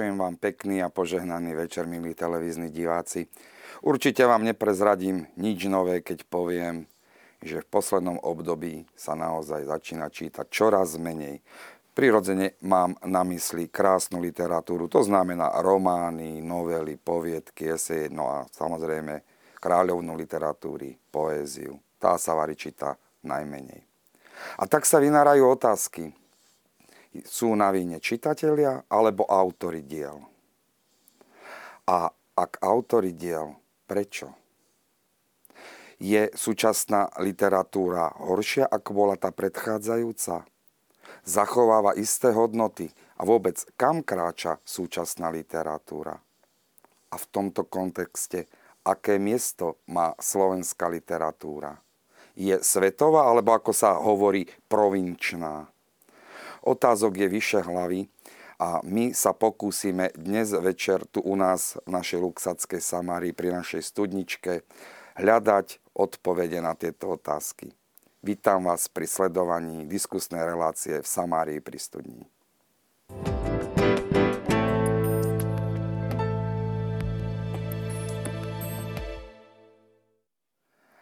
Vinšujem vám pekný a požehnaný večer, milí televízni diváci. Určite vám neprezradím nič nové, keď poviem, že v poslednom období sa naozaj začína čítať čoraz menej. Prirodzene mám na mysli krásnu literatúru, to znamená romány, novely, poviedky, eseje, no a samozrejme kráľovnú literatúry, poéziu. Tá sa varí číta najmenej. A tak sa vynárajú otázky sú na víne čitatelia alebo autory diel. A ak autory diel, prečo? Je súčasná literatúra horšia, ako bola tá predchádzajúca? Zachováva isté hodnoty a vôbec kam kráča súčasná literatúra? A v tomto kontexte, aké miesto má slovenská literatúra? Je svetová, alebo ako sa hovorí, provinčná? Otázok je vyše hlavy a my sa pokúsime dnes večer tu u nás v našej Luxackej Samárii pri našej studničke hľadať odpovede na tieto otázky. Vítam vás pri sledovaní diskusnej relácie v Samárii pri studni.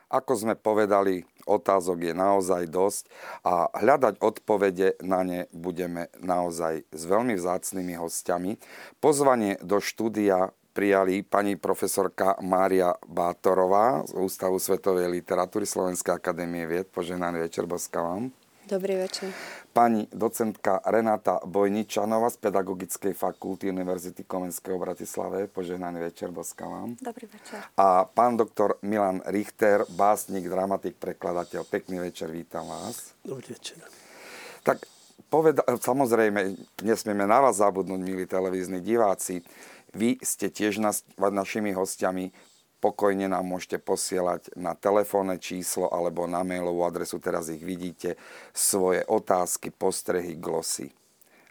Ako sme povedali, otázok je naozaj dosť a hľadať odpovede na ne budeme naozaj s veľmi vzácnými hostiami. Pozvanie do štúdia prijali pani profesorka Mária Bátorová z Ústavu svetovej literatúry Slovenskej akadémie vied. Poženaný večer, boska vám. Dobrý večer. Pani docentka Renata Bojničanová z Pedagogickej fakulty Univerzity Komenského v Bratislave. Požehnaný večer, boska vám. Dobrý večer. A pán doktor Milan Richter, básnik, dramatik, prekladateľ. Pekný večer, vítam vás. Dobrý večer. Tak poveda- samozrejme, nesmieme na vás zabudnúť, milí televízni diváci. Vy ste tiež nas- našimi hostiami pokojne nám môžete posielať na telefónne číslo alebo na mailovú adresu, teraz ich vidíte, svoje otázky, postrehy, glosy.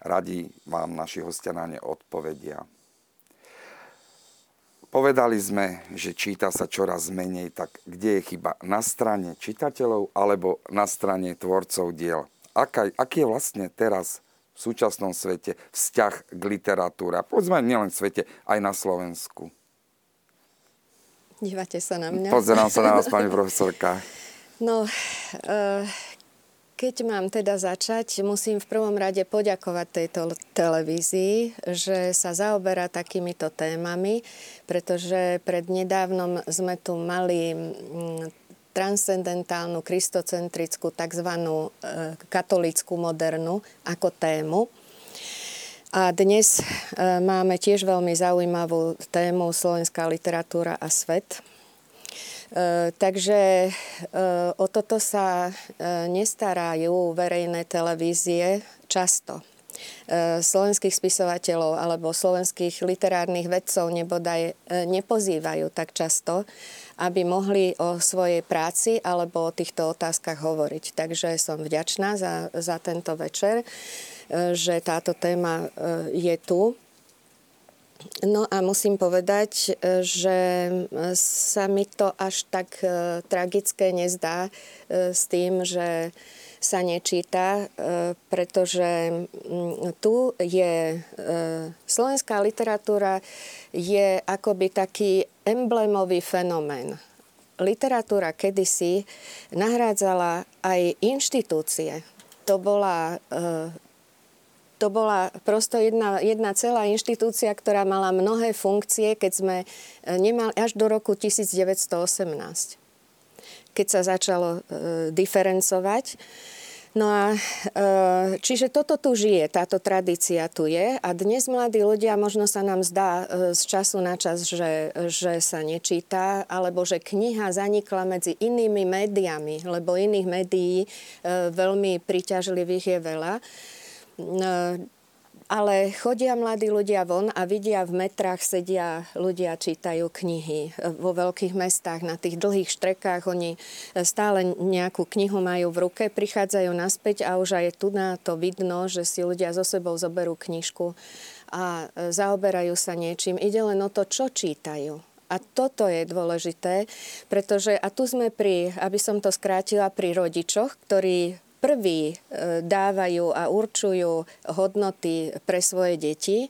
Radi vám naši hostia na ne odpovedia. Povedali sme, že číta sa čoraz menej, tak kde je chyba? Na strane čitateľov alebo na strane tvorcov diel? Aká, aký je vlastne teraz v súčasnom svete vzťah k literatúre? Povedzme nielen v svete, aj na Slovensku. Dívate sa na mňa. Pozerám sa na vás, pani profesorka. No, eh, keď mám teda začať, musím v prvom rade poďakovať tejto televízii, že sa zaoberá takýmito témami, pretože prednedávnom sme tu mali mm, transcendentálnu, kristocentrickú, tzv. Eh, katolickú modernu ako tému. A dnes e, máme tiež veľmi zaujímavú tému Slovenská literatúra a svet. E, takže e, o toto sa nestarajú verejné televízie často. Slovenských spisovateľov alebo slovenských literárnych vedcov nebodaj nepozývajú tak často, aby mohli o svojej práci alebo o týchto otázkach hovoriť. Takže som vďačná za, za tento večer že táto téma e, je tu. No a musím povedať, e, že sa mi to až tak e, tragické nezdá s tým, že sa nečíta, pretože tu je slovenská literatúra je akoby taký emblémový fenomén. Literatúra kedysi nahrádzala aj inštitúcie. To bola to bola prosto jedna, jedna celá inštitúcia, ktorá mala mnohé funkcie, keď sme e, nemali až do roku 1918, keď sa začalo e, diferencovať. No a e, čiže toto tu žije, táto tradícia tu je a dnes mladí ľudia, možno sa nám zdá e, z času na čas, že, že sa nečíta, alebo že kniha zanikla medzi inými médiami, lebo iných médií e, veľmi príťažlivých je veľa. No, ale chodia mladí ľudia von a vidia v metrách sedia ľudia, čítajú knihy. Vo veľkých mestách, na tých dlhých štrekách, oni stále nejakú knihu majú v ruke, prichádzajú naspäť a už aj tu na to vidno, že si ľudia so sebou zoberú knižku a zaoberajú sa niečím. Ide len o to, čo čítajú. A toto je dôležité, pretože, a tu sme pri, aby som to skrátila, pri rodičoch, ktorí prví e, dávajú a určujú hodnoty pre svoje deti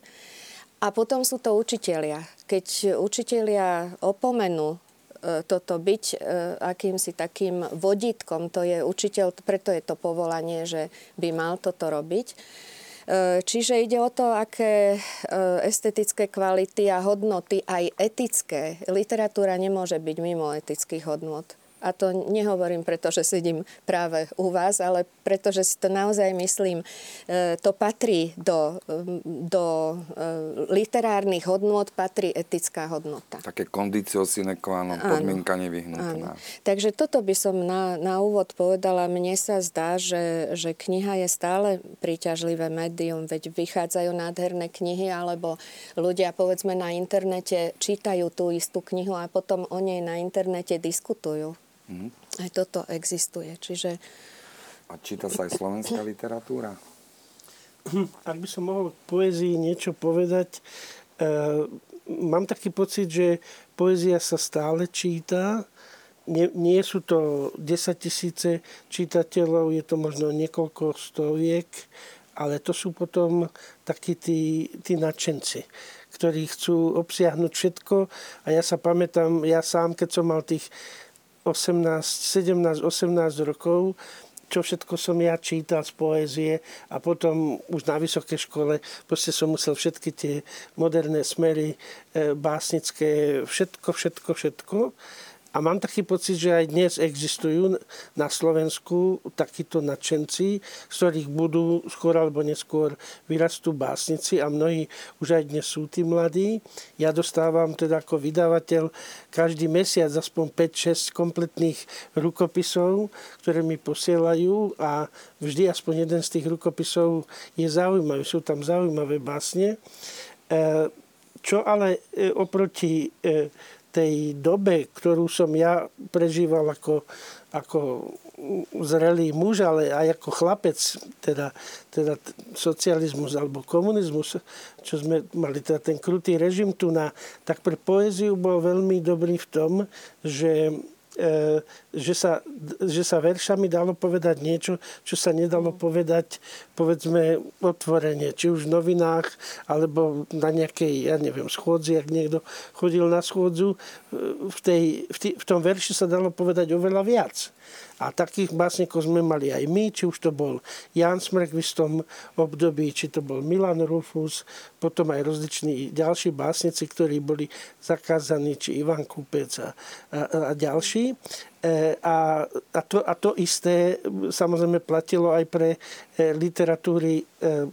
A potom sú to učitelia. Keď učitelia opomenú e, toto byť e, akýmsi takým vodítkom, to je učiteľ, preto je to povolanie, že by mal toto robiť. Čiže ide o to, aké estetické kvality a hodnoty, aj etické. Literatúra nemôže byť mimo etických hodnot. A to nehovorím preto, že sedím práve u vás, ale preto, že si to naozaj myslím, e, to patrí do, do e, literárnych hodnôt, patrí etická hodnota. Také kondicio sine qua non, podmienka nevyhnutná. Takže toto by som na, na úvod povedala. Mne sa zdá, že, že kniha je stále príťažlivé médium, veď vychádzajú nádherné knihy, alebo ľudia povedzme na internete čítajú tú istú knihu a potom o nej na internete diskutujú. Mm. Aj toto existuje. Čiže... A číta sa aj slovenská literatúra? Ak by som mohol k poézii niečo povedať, e, mám taký pocit, že poézia sa stále číta. Nie, nie sú to 10 tisíce čitateľov, je to možno niekoľko stoviek, ale to sú potom takí tí, tí nadšenci ktorí chcú obsiahnuť všetko. A ja sa pamätám, ja sám, keď som mal tých 18, 17, 18 rokov, čo všetko som ja čítal z poézie a potom už na vysokej škole proste som musel všetky tie moderné smery e, básnické, všetko, všetko, všetko. A mám taký pocit, že aj dnes existujú na Slovensku takíto nadšenci, z ktorých budú skôr alebo neskôr vyrastú básnici a mnohí už aj dnes sú tí mladí. Ja dostávam teda ako vydavateľ každý mesiac aspoň 5-6 kompletných rukopisov, ktoré mi posielajú a vždy aspoň jeden z tých rukopisov je zaujímavý. Sú tam zaujímavé básne. E, čo ale e, oproti e, tej dobe, ktorú som ja prežíval ako, ako zrelý muž, ale aj ako chlapec, teda, teda socializmus alebo komunizmus, čo sme mali teda ten krutý režim tu na, tak pre poéziu bol veľmi dobrý v tom, že že sa, že sa veršami dalo povedať niečo, čo sa nedalo povedať, povedzme, otvorenie. Či už v novinách, alebo na nejakej, ja neviem, schôdzi, ak niekto chodil na schôdzu, e, v, tej, v, tý, v tom verši sa dalo povedať oveľa viac. A takých básnikov sme mali aj my, či už to bol Jan Smrek v istom období, či to bol Milan Rufus, potom aj rozliční ďalší básnici, ktorí boli zakázaní, či Ivan Kúpec a, a, a ďalší. E, a, a, to, a to isté samozrejme platilo aj pre e, literatúry e,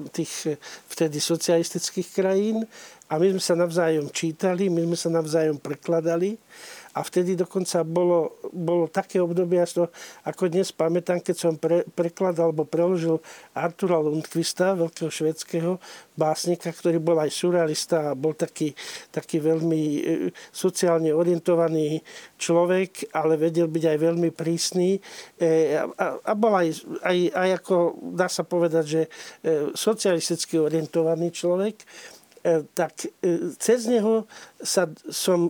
tých vtedy socialistických krajín. A my sme sa navzájom čítali, my sme sa navzájom prekladali. A vtedy dokonca bolo, bolo také obdobie, to, ako dnes pamätám, keď som pre, prekladal alebo preložil Artura Lundqvista, veľkého švedského básnika, ktorý bol aj surrealista a bol taký, taký veľmi e, sociálne orientovaný človek, ale vedel byť aj veľmi prísny. E, a, a bol aj, aj, aj ako, dá sa povedať, že e, socialisticky orientovaný človek tak cez neho sa som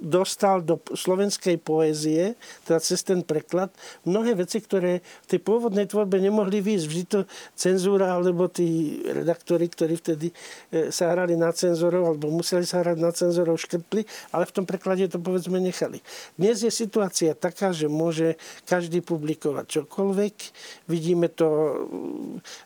dostal do slovenskej poézie, teda cez ten preklad, mnohé veci, ktoré v tej pôvodnej tvorbe nemohli výjsť. Vždy to cenzúra, alebo tí redaktori, ktorí vtedy e, sa hrali na cenzorov, alebo museli sa hrať na cenzorov, škrtli, ale v tom preklade to povedzme nechali. Dnes je situácia taká, že môže každý publikovať čokoľvek. Vidíme to,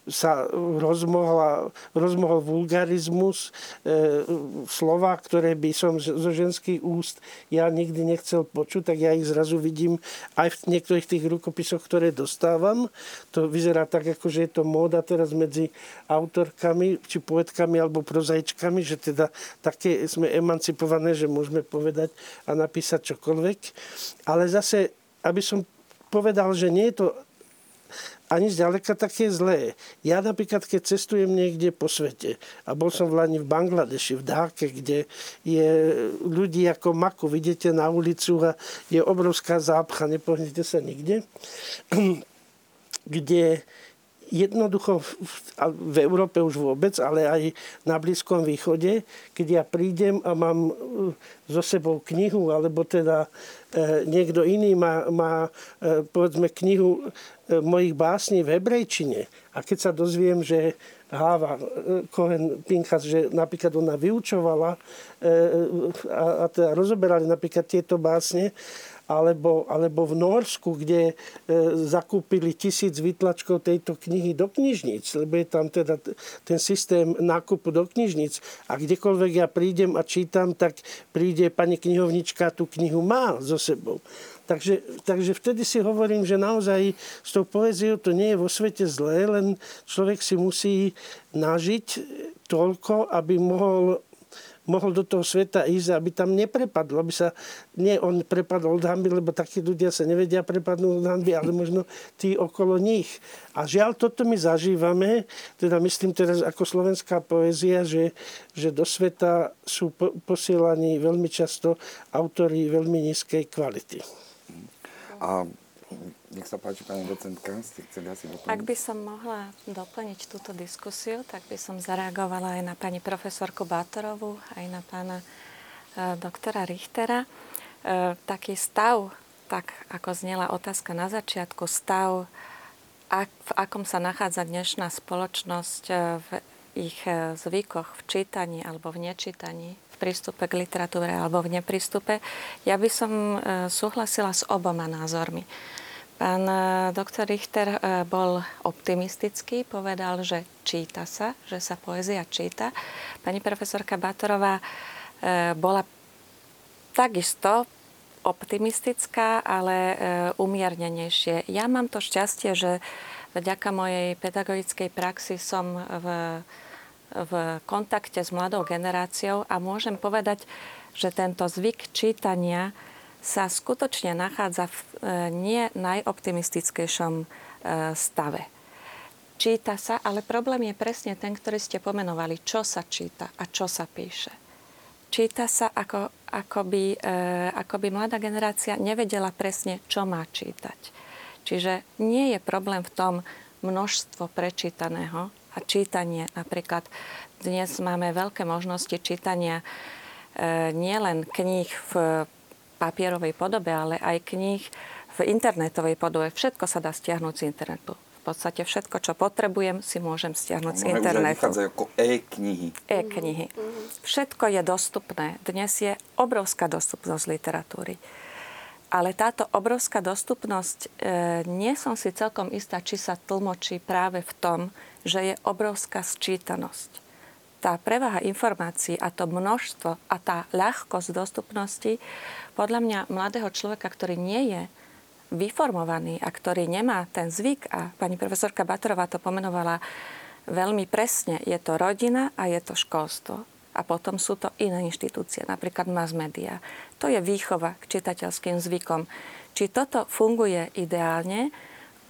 sa rozmohla, rozmohol vulgarizmus, e, slova, ktoré by som zo ženských úst ja nikdy nechcel počuť, tak ja ich zrazu vidím aj v niektorých tých rukopisoch, ktoré dostávam. To vyzerá tak, ako že je to móda teraz medzi autorkami, či poetkami alebo prozaičkami, že teda také sme emancipované, že môžeme povedať a napísať čokoľvek. Ale zase, aby som povedal, že nie je to ani zďaleka také zlé. Ja napríklad, keď cestujem niekde po svete a bol som v Lani v Bangladeši, v Dáke, kde je ľudí ako maku, vidíte na ulicu a je obrovská zápcha, nepohnete sa nikde, kde jednoducho v Európe už vôbec, ale aj na Blízkom východe, keď ja prídem a mám so e, sebou knihu, alebo teda e, niekto iný má, má povedzme knihu mojich básní v hebrejčine. A keď sa dozviem, že Háva Cohen Pinchas, že napríklad ona vyučovala a, a teda rozoberali napríklad tieto básne alebo, alebo v Norsku, kde e, zakúpili tisíc vytlačkov tejto knihy do knižnic, lebo je tam teda ten systém nákupu do knižnic. A kdekoľvek ja prídem a čítam, tak príde pani knihovnička tú knihu má so sebou. Takže, takže vtedy si hovorím, že naozaj s tou poéziou to nie je vo svete zlé, len človek si musí nažiť toľko, aby mohol mohol do toho sveta ísť, aby tam neprepadol, aby sa, nie on prepadol od hamby, lebo takí ľudia sa nevedia prepadnúť od hamby, ale možno tí okolo nich. A žiaľ, toto my zažívame, teda myslím teraz ako slovenská poézia, že, že do sveta sú po, posielaní veľmi často autory veľmi nízkej kvality. A nech sa páči, pani docentka, ste chceli asi doplniť? Ak by som mohla doplniť túto diskusiu, tak by som zareagovala aj na pani profesorku Bátorovú, aj na pána e, doktora Richtera. E, taký stav, tak ako znela otázka na začiatku, stav, ak, v akom sa nachádza dnešná spoločnosť e, v ich e, zvykoch, v čítaní alebo v nečítaní, v prístupe k literatúre alebo v neprístupe, ja by som e, súhlasila s oboma názormi. Pán e, doktor Richter e, bol optimistický, povedal, že číta sa, že sa poézia číta. Pani profesorka Batorová e, bola takisto optimistická, ale umiernenejšie. Ja mám to šťastie, že vďaka mojej pedagogickej praxi som v, v kontakte s mladou generáciou a môžem povedať, že tento zvyk čítania sa skutočne nachádza v e, nie najoptimistickejšom e, stave. Číta sa, ale problém je presne ten, ktorý ste pomenovali, čo sa číta a čo sa píše. Číta sa, ako, ako, by, e, ako by mladá generácia nevedela presne, čo má čítať. Čiže nie je problém v tom množstvo prečítaného a čítanie. Napríklad dnes máme veľké možnosti čítania nielen kníh v papierovej podobe, ale aj kníh v internetovej podobe. Všetko sa dá stiahnuť z internetu. V podstate všetko, čo potrebujem, si môžem stiahnuť z internetu. Už ako e-knihy. E-knihy. Všetko je dostupné. Dnes je obrovská dostupnosť literatúry. Ale táto obrovská dostupnosť, e, nie som si celkom istá, či sa tlmočí práve v tom, že je obrovská sčítanosť tá prevaha informácií a to množstvo a tá ľahkosť dostupnosti podľa mňa mladého človeka, ktorý nie je vyformovaný a ktorý nemá ten zvyk, a pani profesorka Batorová to pomenovala veľmi presne, je to rodina a je to školstvo. A potom sú to iné inštitúcie, napríklad mass media. To je výchova k čitateľským zvykom. Či toto funguje ideálne,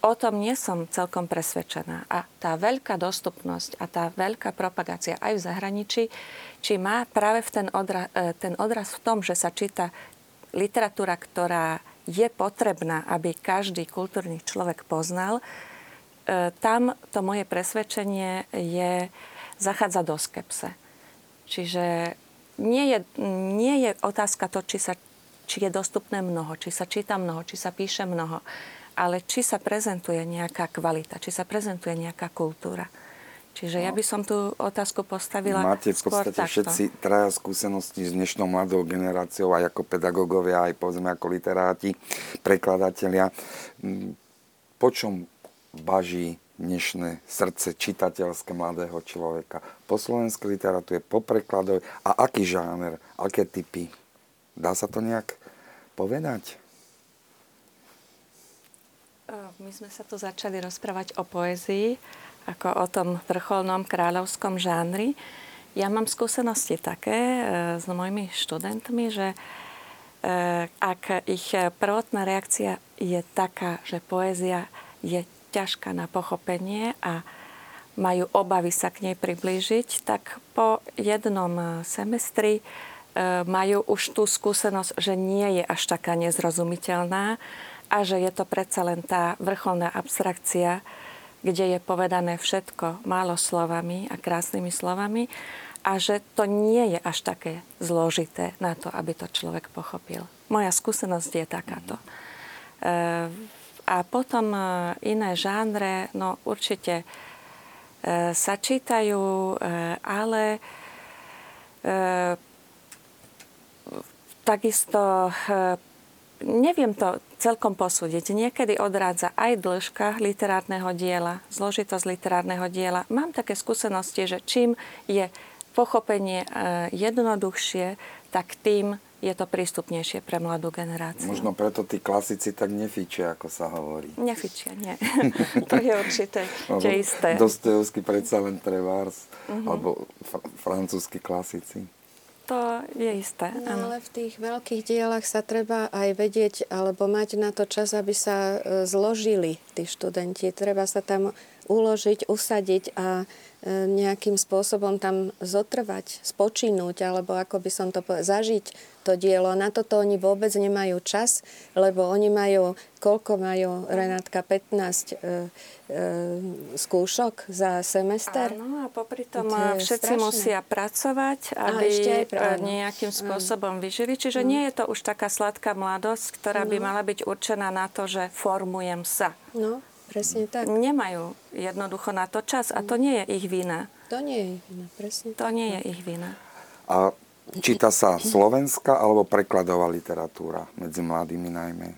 o tom nie som celkom presvedčená. A tá veľká dostupnosť a tá veľká propagácia aj v zahraničí, či má práve v ten, odra, e, ten odraz v tom, že sa číta literatúra, ktorá je potrebná, aby každý kultúrny človek poznal, e, tam to moje presvedčenie je, zachádza do skepse. Čiže nie je, nie je otázka to, či, sa, či je dostupné mnoho, či sa číta mnoho, či sa píše mnoho ale či sa prezentuje nejaká kvalita, či sa prezentuje nejaká kultúra. Čiže no. ja by som tú otázku postavila Máte v podstate takto. všetci traja skúsenosti s dnešnou mladou generáciou, aj ako pedagógovia, aj povedzme ako literáti, prekladatelia. Mm, po čom baží dnešné srdce čitateľské mladého človeka? Po slovenskej literatúre, po prekladoch a aký žáner, aké typy? Dá sa to nejak povedať? My sme sa tu začali rozprávať o poézii, ako o tom vrcholnom kráľovskom žánri. Ja mám skúsenosti také e, s mojimi študentmi, že e, ak ich prvotná reakcia je taká, že poézia je ťažká na pochopenie a majú obavy sa k nej priblížiť, tak po jednom semestri e, majú už tú skúsenosť, že nie je až taká nezrozumiteľná a že je to predsa len tá vrcholná abstrakcia, kde je povedané všetko málo slovami a krásnymi slovami a že to nie je až také zložité na to, aby to človek pochopil. Moja skúsenosť je takáto. E, a potom e, iné žánre, no určite sa čítajú, ale takisto neviem to celkom posúdiť. Niekedy odrádza aj dĺžka literárneho diela, zložitosť literárneho diela. Mám také skúsenosti, že čím je pochopenie jednoduchšie, tak tým je to prístupnejšie pre mladú generáciu. Možno preto tí klasici tak nefičia, ako sa hovorí. Nefičia, nie. to je určite tie isté. Dostojevský predsa len Trevars, uh-huh. alebo fr- francúzski klasici. To je isté, no, ale v tých veľkých dielach sa treba aj vedieť, alebo mať na to čas, aby sa e, zložili tí študenti. Treba sa tam uložiť, usadiť a nejakým spôsobom tam zotrvať, spočinúť, alebo ako by som to povedal, zažiť to dielo. Na toto oni vôbec nemajú čas, lebo oni majú, koľko majú, Renátka, 15 e, e, skúšok za semester? Áno, a popri tom všetci strašné. musia pracovať, aby a, nejakým spôsobom vyžili. Čiže mm. nie je to už taká sladká mladosť, ktorá no. by mala byť určená na to, že formujem sa. No, presne tak. Nemajú jednoducho na to čas a to nie je ich vina. To nie je ich vina, presne. To nie je ich vina. A Číta sa slovenská alebo prekladová literatúra medzi mladými najmä?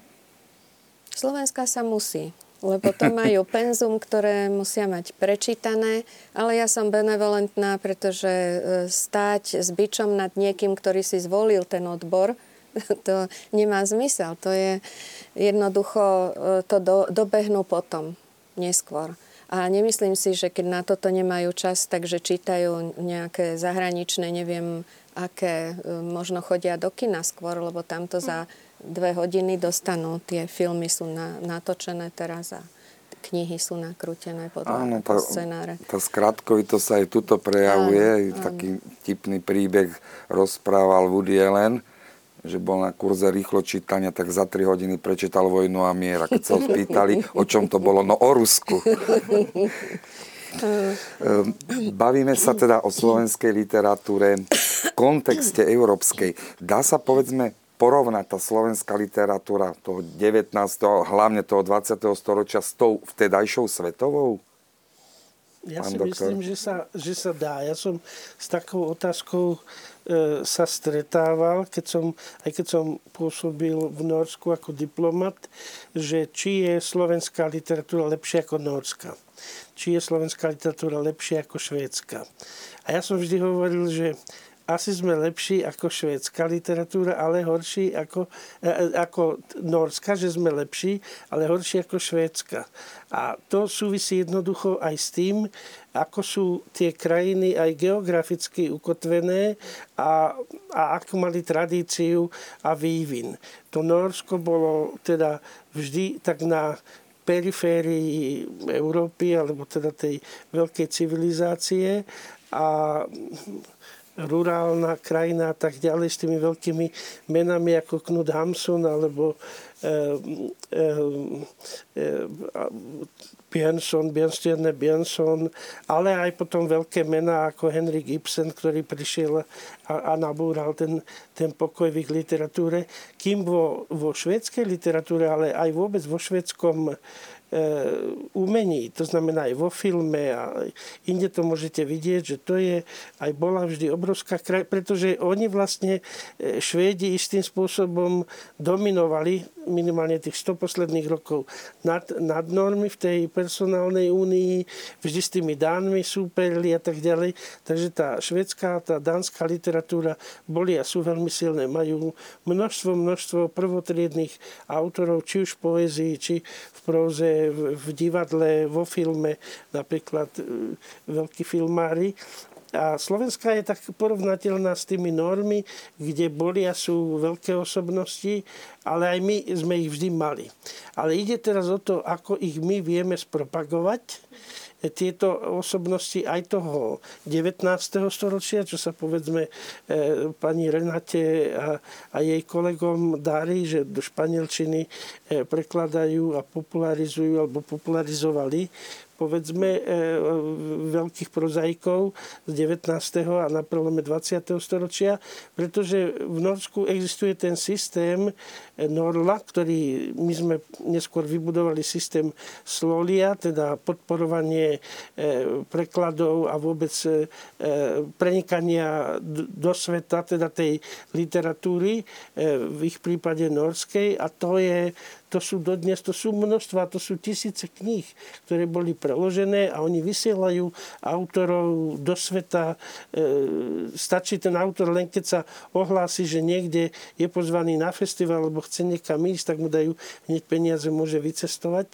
Slovenská sa musí, lebo to majú penzum, ktoré musia mať prečítané, ale ja som benevolentná, pretože e, stáť s bičom nad niekým, ktorý si zvolil ten odbor, to nemá zmysel. To je jednoducho, e, to do, dobehnú potom, neskôr. A nemyslím si, že keď na toto nemajú čas, takže čítajú nejaké zahraničné, neviem, aké e, možno chodia do kina skôr, lebo tamto za dve hodiny dostanú. Tie filmy sú na, natočené teraz a knihy sú nakrútené podľa áno, tá, scenáre. Tá skratkovito sa aj tuto prejavuje. Áno, áno. Taký tipný príbeh rozprával Woody Allen, že bol na kurze rýchlo čítania, tak za 3 hodiny prečítal Vojnu a mier. A keď sa ho spýtali, o čom to bolo, no o Rusku. Ehm, bavíme sa teda o slovenskej literatúre v kontexte európskej. Dá sa povedzme porovnať tá slovenská literatúra toho 19. hlavne toho 20. storočia s tou vtedajšou svetovou? Ja Pán si doktor? myslím, že sa, že sa dá. Ja som s takou otázkou sa stretával, keď som, aj keď som pôsobil v Norsku ako diplomat, že či je slovenská literatúra lepšia ako norská či je slovenská literatúra lepšia ako švédska. A ja som vždy hovoril, že asi sme lepší ako švédska literatúra, ale horší ako, e, e, ako norska, že sme lepší, ale horší ako švédska. A to súvisí jednoducho aj s tým, ako sú tie krajiny aj geograficky ukotvené a, a ako mali tradíciu a vývin. To Norsko bolo teda vždy tak na periférii Európy, alebo teda tej veľkej civilizácie a rurálna krajina a tak ďalej s tými veľkými menami ako Knud Hamsun alebo eh, eh, eh, Björnsson, Björnstjerne Björnsson, ale aj potom veľké mená ako Henry Gibson, ktorý prišiel a, a nabúral ten, ten pokoj v ich literatúre. Kým vo, vo švedskej literatúre, ale aj vôbec vo švedskom E, umení, to znamená aj vo filme a inde to môžete vidieť, že to je aj bola vždy obrovská kraj, pretože oni vlastne e, Švédi istým spôsobom dominovali minimálne tých 100 posledných rokov nad, nad normy v tej personálnej únii, vždy s tými dánmi súperili a tak ďalej. Takže tá švedská, tá dánska literatúra boli a sú veľmi silné. Majú množstvo, množstvo prvotriedných autorov, či už v poézii, či v próze, v divadle, vo filme, napríklad e, veľkí filmári. A Slovenská je tak porovnateľná s tými normy, kde boli a sú veľké osobnosti, ale aj my sme ich vždy mali. Ale ide teraz o to, ako ich my vieme spropagovať tieto osobnosti aj toho 19. storočia, čo sa povedzme e, pani Renate a, a jej kolegom darí, že do španielčiny e, prekladajú a popularizujú alebo popularizovali povedzme, veľkých prozaikov z 19. a na prelome 20. storočia, pretože v Norsku existuje ten systém Norla, ktorý my sme neskôr vybudovali systém Slolia, teda podporovanie prekladov a vôbec prenikania do sveta, teda tej literatúry, v ich prípade norskej a to je to sú dodnes, to sú množstva, to sú tisíce kníh, ktoré boli preložené a oni vysielajú autorov do sveta. E, stačí ten autor len keď sa ohlási, že niekde je pozvaný na festival alebo chce niekam ísť, tak mu dajú hneď peniaze, môže vycestovať.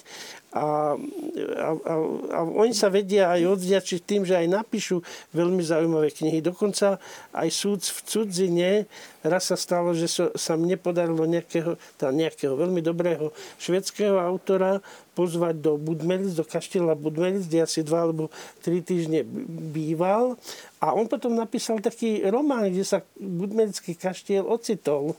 A, a, a, a oni sa vedia aj odvďačiť tým, že aj napíšu veľmi zaujímavé knihy. Dokonca aj súd v cudzine raz sa stalo, že so, sa mne podarilo nejakého, tá nejakého veľmi dobrého švedského autora pozvať do Budmelic, do kaštieľa Budmelic, kde asi dva alebo tri týždne býval. A on potom napísal taký román, kde sa Budmelický kaštiel ocitol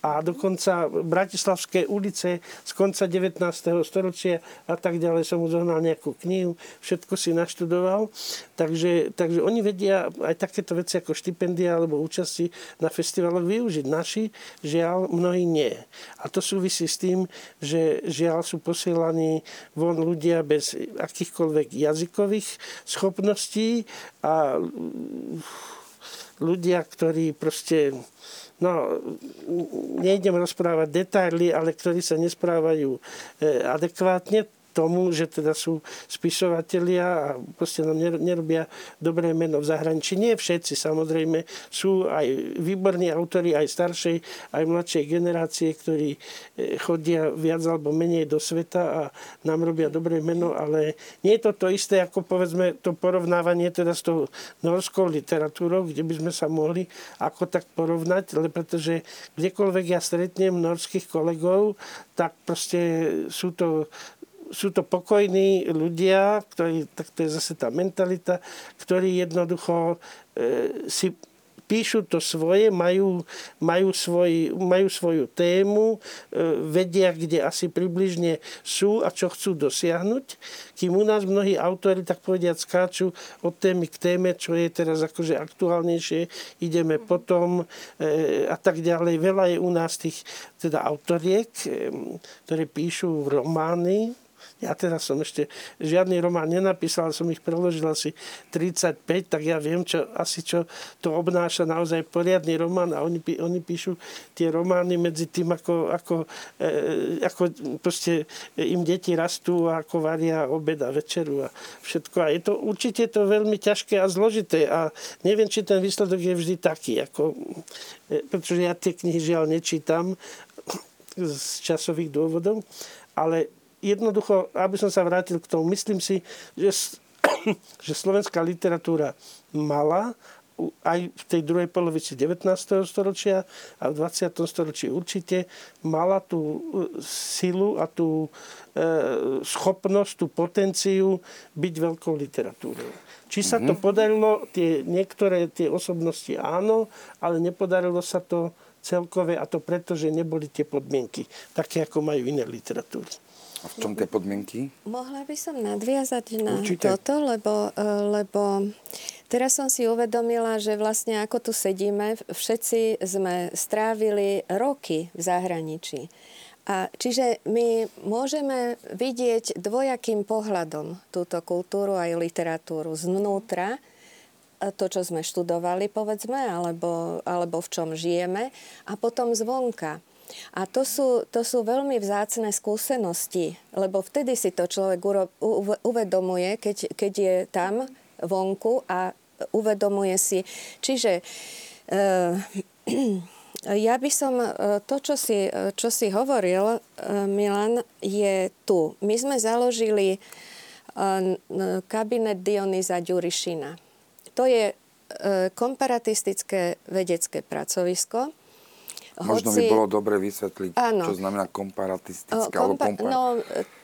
a dokonca Bratislavské ulice z konca 19. storočia a tak ďalej som mu zohnal nejakú knihu, všetko si naštudoval. Takže, takže oni vedia aj takéto veci ako štipendia alebo účasti na festivaloch využiť. Naši žiaľ mnohí nie. A to súvisí s tým, že žiaľ sú posielaní von ľudia bez akýchkoľvek jazykových schopností a ľudia, ktorí proste no, nejdem rozprávať detaily, ale ktorí sa nesprávajú eh, adekvátne, tomu, že teda sú spisovatelia a proste nám nerobia dobré meno v zahraničí. Nie všetci, samozrejme, sú aj výborní autori, aj staršej, aj mladšej generácie, ktorí e, chodia viac alebo menej do sveta a nám robia dobré meno, ale nie je to to isté, ako povedzme to porovnávanie teda s tou norskou literatúrou, kde by sme sa mohli ako tak porovnať, ale pretože kdekoľvek ja stretnem norských kolegov, tak proste sú to sú to pokojní ľudia, ktorí, tak to je zase tá mentalita, ktorí jednoducho e, si píšu to svoje, majú, majú, svoj, majú svoju tému, e, vedia, kde asi približne sú a čo chcú dosiahnuť. Kým u nás mnohí autori, tak povediať, skáču od témy k téme, čo je teraz akože aktuálnejšie, ideme potom e, a tak ďalej. Veľa je u nás tých teda autoriek, e, ktoré píšu romány, ja teraz som ešte žiadny román nenapísal, som ich preložil asi 35, tak ja viem, čo, asi čo to obnáša naozaj poriadny román a oni, oni píšu tie romány medzi tým, ako, ako, e, ako proste im deti rastú a ako varia obed a večeru a všetko. A je to určite to veľmi ťažké a zložité a neviem, či ten výsledok je vždy taký, ako, e, pretože ja tie knihy žiaľ nečítam z časových dôvodov, ale jednoducho, aby som sa vrátil k tomu, myslím si, že, že slovenská literatúra mala aj v tej druhej polovici 19. storočia a v 20. storočí určite mala tú e, silu a tú e, schopnosť, tú potenciu byť veľkou literatúrou. Či sa to mhm. podarilo, tie, niektoré tie osobnosti áno, ale nepodarilo sa to celkové a to preto, že neboli tie podmienky také, ako majú iné literatúry. A v čom tie podmienky? Mohla by som nadviazať na Určite. toto, lebo, e, lebo teraz som si uvedomila, že vlastne ako tu sedíme, všetci sme strávili roky v zahraničí. A čiže my môžeme vidieť dvojakým pohľadom túto kultúru aj literatúru znútra, to, čo sme študovali, povedzme, alebo, alebo v čom žijeme, a potom zvonka. A to sú, to sú veľmi vzácne skúsenosti, lebo vtedy si to človek uvedomuje, keď, keď je tam vonku a uvedomuje si. Čiže eh, ja by som, eh, to, čo si, čo si hovoril, eh, Milan, je tu. My sme založili kabinet Dionýza Ďurišina. To je komparatistické vedecké pracovisko, Možno by bolo dobre vysvetliť, áno. čo znamená komparatistická. Kompa- kompar- no,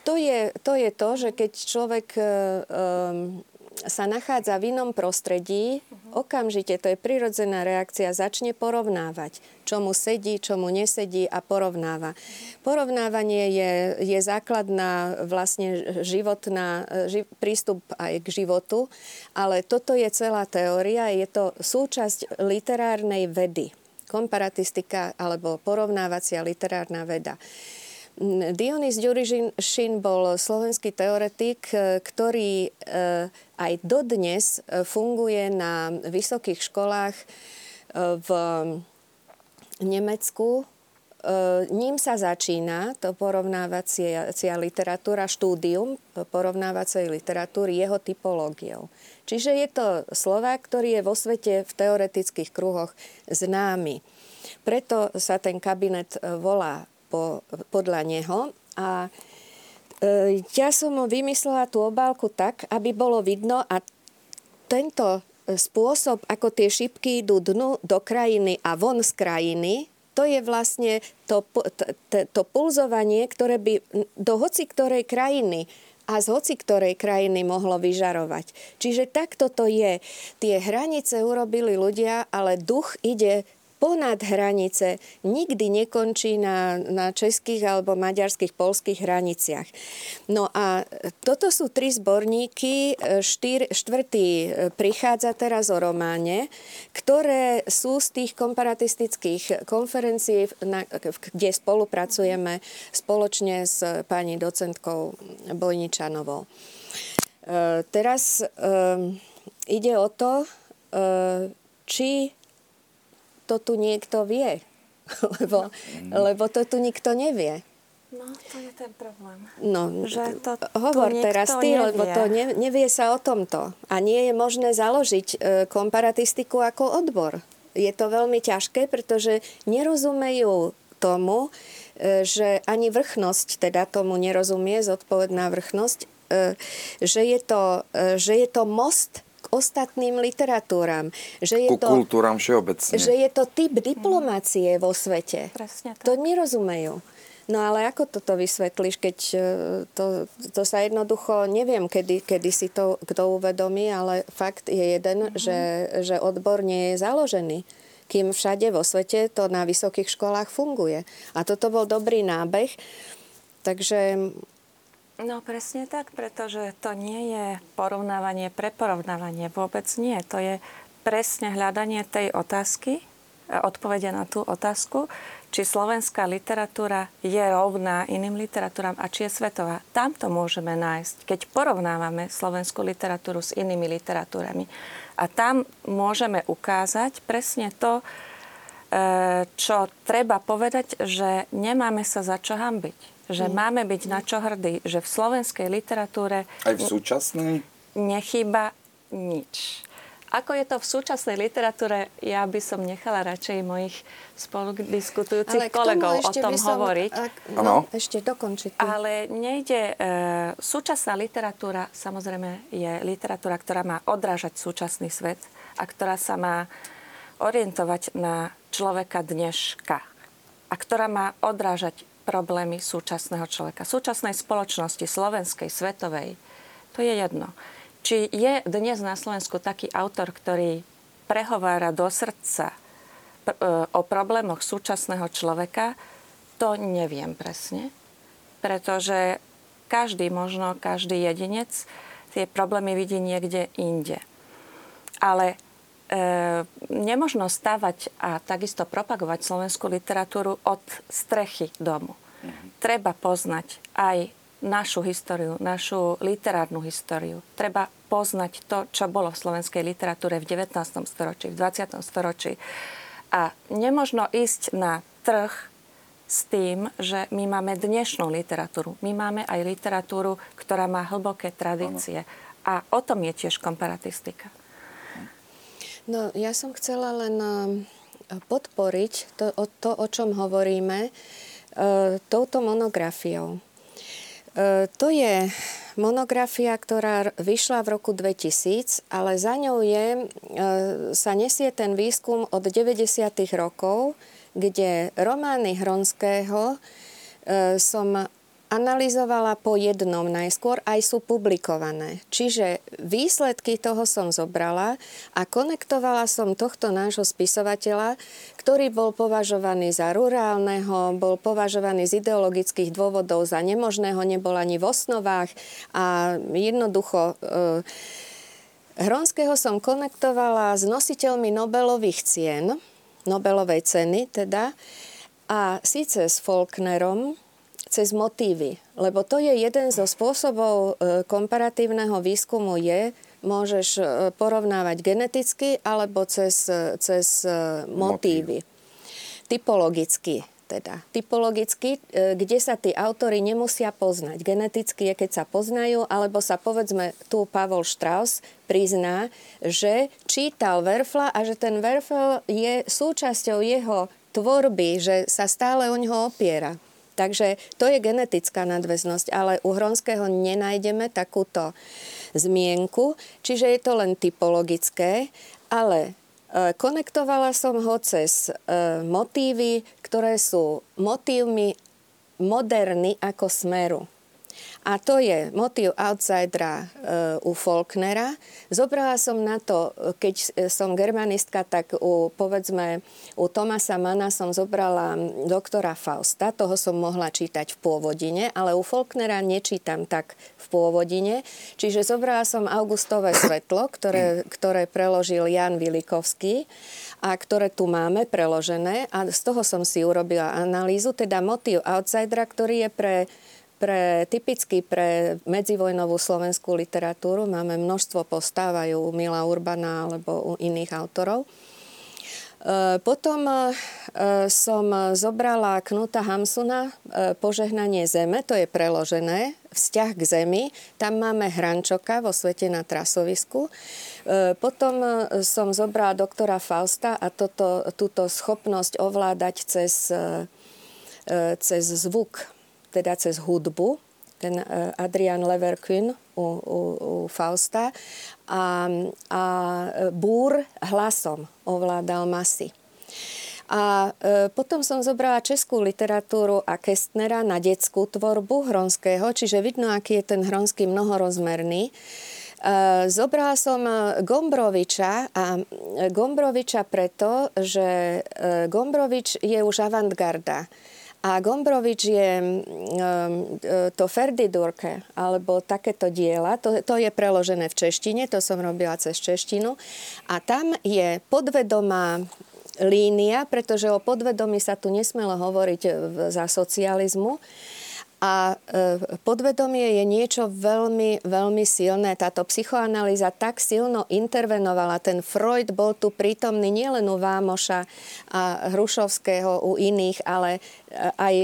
to je, to je to, že keď človek um, sa nachádza v inom prostredí, okamžite, to je prirodzená reakcia, začne porovnávať, čo mu sedí, čo mu nesedí a porovnáva. Porovnávanie je, je základná vlastne životná, ži, prístup aj k životu, ale toto je celá teória, je to súčasť literárnej vedy komparatistika alebo porovnávacia literárna veda. Dionys Ďurišin bol slovenský teoretik, e, ktorý e, aj dodnes e, funguje na vysokých školách v Nemecku. Ním sa začína to porovnávacia literatúra, štúdium porovnávacej literatúry jeho typológiou. Čiže je to Slovák, ktorý je vo svete v teoretických kruhoch známy. Preto sa ten kabinet volá po, podľa neho. A e, ja som vymyslela tú obálku tak, aby bolo vidno a tento spôsob, ako tie šipky idú dnu do krajiny a von z krajiny, to je vlastne to, to, to pulzovanie, ktoré by do hoci ktorej krajiny a z hoci ktorej krajiny mohlo vyžarovať. Čiže takto to je. Tie hranice urobili ľudia, ale duch ide ponad hranice nikdy nekončí na, na českých alebo maďarských, polských hraniciach. No a toto sú tri zborníky, štyr, štvrtý e, prichádza teraz o románe, ktoré sú z tých komparatistických konferencií, na, kde spolupracujeme spoločne s pani docentkou Bojničanovou. E, teraz e, ide o to, e, či to tu niekto vie. lebo, mm. lebo to tu nikto nevie. No, to je ten problém. No, že to hovor teraz ty, nevie. lebo to ne, nevie sa o tomto. A nie je možné založiť e, komparatistiku ako odbor. Je to veľmi ťažké, pretože nerozumejú tomu, e, že ani vrchnosť teda tomu nerozumie, zodpovedná vrchnosť, e, že, je to, e, že je to most ostatným literatúram. Že je Ku to, kultúram všeobecne. Že je to typ diplomácie vo svete. Presne tak. To nerozumejú. No ale ako toto vysvetlíš, keď e, to, to sa jednoducho, neviem, kedy, kedy si to kto uvedomí, ale fakt je jeden, mm-hmm. že, že odbor nie je založený kým všade vo svete to na vysokých školách funguje. A toto bol dobrý nábeh. Takže No presne tak, pretože to nie je porovnávanie pre porovnávanie. Vôbec nie. To je presne hľadanie tej otázky, odpovede na tú otázku, či slovenská literatúra je rovná iným literatúram a či je svetová. Tam to môžeme nájsť, keď porovnávame slovenskú literatúru s inými literatúrami. A tam môžeme ukázať presne to, e, čo treba povedať, že nemáme sa za čo hambiť že mm. máme byť na čo hrdí, že v slovenskej literatúre... Aj v súčasnej? Nechýba nič. Ako je to v súčasnej literatúre, ja by som nechala radšej mojich spoludiskutujúcich kolegov o tom som, hovoriť. Ak, no, ešte dokončiť. Ale nejde... E, súčasná literatúra samozrejme je literatúra, ktorá má odrážať súčasný svet a ktorá sa má orientovať na človeka dneška a ktorá má odrážať problémy súčasného človeka, súčasnej spoločnosti, slovenskej, svetovej. To je jedno. Či je dnes na Slovensku taký autor, ktorý prehovára do srdca e, o problémoch súčasného človeka, to neviem presne. Pretože každý, možno každý jedinec tie problémy vidí niekde inde. Ale nemožno stavať a takisto propagovať slovenskú literatúru od strechy domu. Mm-hmm. Treba poznať aj našu históriu, našu literárnu históriu. Treba poznať to, čo bolo v slovenskej literatúre v 19. storočí, v 20. storočí. A nemožno ísť na trh s tým, že my máme dnešnú literatúru. My máme aj literatúru, ktorá má hlboké tradície. A o tom je tiež komparatistika. No, ja som chcela len eh, podporiť to, o, to, o čom hovoríme, e, touto monografiou. E, to je monografia, ktorá vyšla v roku 2000, ale za ňou je, e, sa nesie ten výskum od 90. rokov, kde romány Hronského som analyzovala po jednom najskôr, aj sú publikované. Čiže výsledky toho som zobrala a konektovala som tohto nášho spisovateľa, ktorý bol považovaný za rurálneho, bol považovaný z ideologických dôvodov za nemožného, nebol ani v osnovách a jednoducho... E, Hronského som konektovala s nositeľmi Nobelových cien, Nobelovej ceny teda, a síce s Faulknerom, cez motívy. Lebo to je jeden zo spôsobov e, komparatívneho výskumu je, môžeš e, porovnávať geneticky alebo cez, e, cez motívy. Typologicky teda. Typologicky, kde sa tí autory nemusia poznať. Geneticky je, keď sa poznajú, alebo sa povedzme, tu Pavol Strauss prizná, že čítal Werfla a že ten Werfel je súčasťou jeho tvorby, že sa stále o ňoho opiera. Takže to je genetická nadväznosť, ale u Hronského nenájdeme takúto zmienku, čiže je to len typologické, ale e, konektovala som ho cez e, motívy, ktoré sú motívmi moderny ako smeru. A to je motív outsidera uh, u Faulknera. Zobrala som na to, keď som germanistka, tak u, povedzme, u Tomasa Mana som zobrala doktora Fausta, toho som mohla čítať v pôvodine, ale u Faulknera nečítam tak v pôvodine. Čiže zobrala som Augustové svetlo, ktoré, ktoré preložil Jan Vilikovský a ktoré tu máme preložené a z toho som si urobila analýzu, teda motív outsidera, ktorý je pre pre, typicky pre medzivojnovú slovenskú literatúru. Máme množstvo postávajú u Mila Urbana alebo u iných autorov. E, potom e, som zobrala Knuta Hamsuna e, Požehnanie zeme, to je preložené, vzťah k zemi. Tam máme Hrančoka vo svete na trasovisku. Potom som zobrala doktora Fausta a toto, túto schopnosť ovládať cez, cez zvuk teda cez hudbu, ten e, Adrian Leverkün u, u, u Fausta a, a Búr hlasom ovládal masy. A e, potom som zobrala českú literatúru a Kestnera na detskú tvorbu Hronského, čiže vidno, aký je ten Hronský mnohorozmerný. E, zobrala som Gombroviča a Gombroviča preto, že e, Gombrovič je už avantgarda. A Gombrovič je e, to Ferdidurke, alebo takéto diela, to, to je preložené v češtine, to som robila cez češtinu. A tam je podvedomá línia, pretože o podvedomí sa tu nesmelo hovoriť za socializmu. A e, podvedomie je niečo veľmi, veľmi silné. Táto psychoanalýza tak silno intervenovala. Ten Freud bol tu prítomný nielen u Vámoša a Hrušovského, u iných, ale e, aj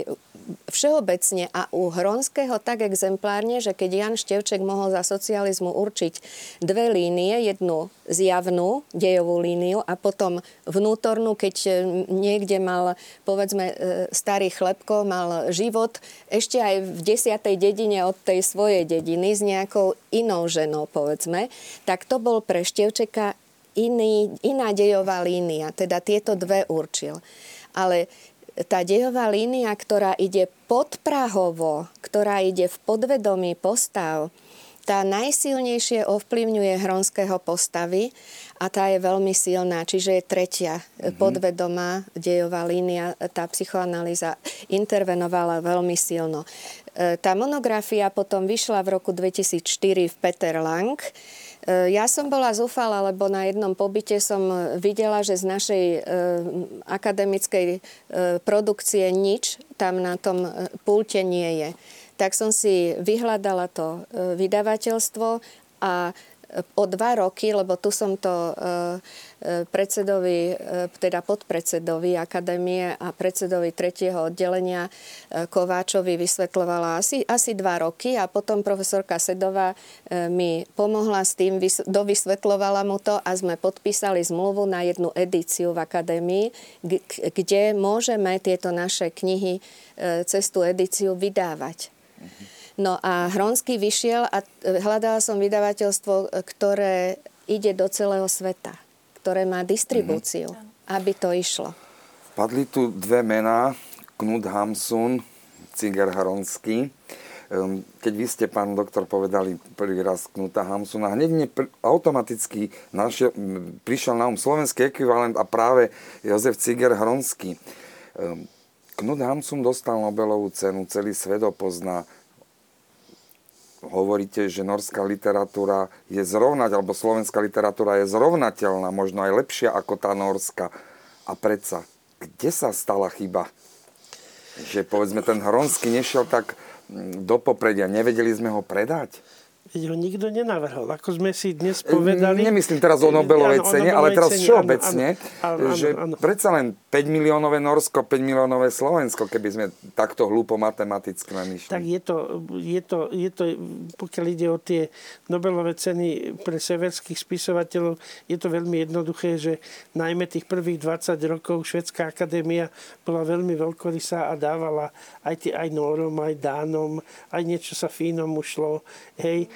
všeobecne a u Hronského tak exemplárne, že keď Jan Števček mohol za socializmu určiť dve línie, jednu zjavnú dejovú líniu a potom vnútornú, keď e, niekde mal, povedzme, e, starý chlebko, mal život ešte aj v desiatej dedine od tej svojej dediny s nejakou inou ženou, povedzme, tak to bol pre Števčeka iný, iná dejová línia, teda tieto dve určil. Ale tá dejová línia, ktorá ide podprahovo, ktorá ide v podvedomí postav, tá najsilnejšie ovplyvňuje Hronského postavy a tá je veľmi silná, čiže je tretia mm-hmm. podvedomá dejová línia, tá psychoanalýza intervenovala veľmi silno. E, tá monografia potom vyšla v roku 2004 v Peter Lang ja som bola zúfala, lebo na jednom pobyte som videla, že z našej e, akademickej e, produkcie nič tam na tom pulte nie je. Tak som si vyhľadala to vydavateľstvo a o dva roky, lebo tu som to e, e, predsedovi, e, teda podpredsedovi akadémie a predsedovi tretieho oddelenia Kováčovi vysvetlovala asi, asi dva roky a potom profesorka Sedová mi pomohla s tým, dovysvetlovala mu to a sme podpísali zmluvu na jednu edíciu v akadémii, kde môžeme tieto naše knihy cez tú edíciu vydávať. No a Hronský vyšiel a e, hľadala som vydavateľstvo, e, ktoré ide do celého sveta, ktoré má distribúciu, mm-hmm. aby to išlo. Padli tu dve mená, Knud Hamsun, Ciger Hronský. Ehm, keď vy ste, pán doktor, povedali prvý raz Knuta Hamsuna, hneď mne automaticky našiel, prišiel na um slovenský ekvivalent a práve Jozef Ciger Hronský. Ehm, Knut Hamsun dostal Nobelovú cenu, celý svet ho pozná. Hovoríte, že norská literatúra je zrovnať, alebo slovenská literatúra je zrovnateľná, možno aj lepšia ako tá norská. A predsa, kde sa stala chyba? Že povedzme, ten Hronský nešiel tak mm, do popredia, nevedeli sme ho predať? Veď ho nikto nenavrhol. Ako sme si dnes povedali... Nemyslím teraz o Nobelovej cene, ale teraz všeobecne, že áno, áno. predsa len 5 miliónové Norsko, 5 miliónové Slovensko, keby sme takto hlúpo matematicky myšli. Tak je to, je, to, je to, pokiaľ ide o tie Nobelové ceny pre severských spisovateľov, je to veľmi jednoduché, že najmä tých prvých 20 rokov Švedská akadémia bola veľmi veľkorysá a dávala aj, tie, aj Nórom, aj Dánom, aj niečo sa Fínom ušlo. Hej,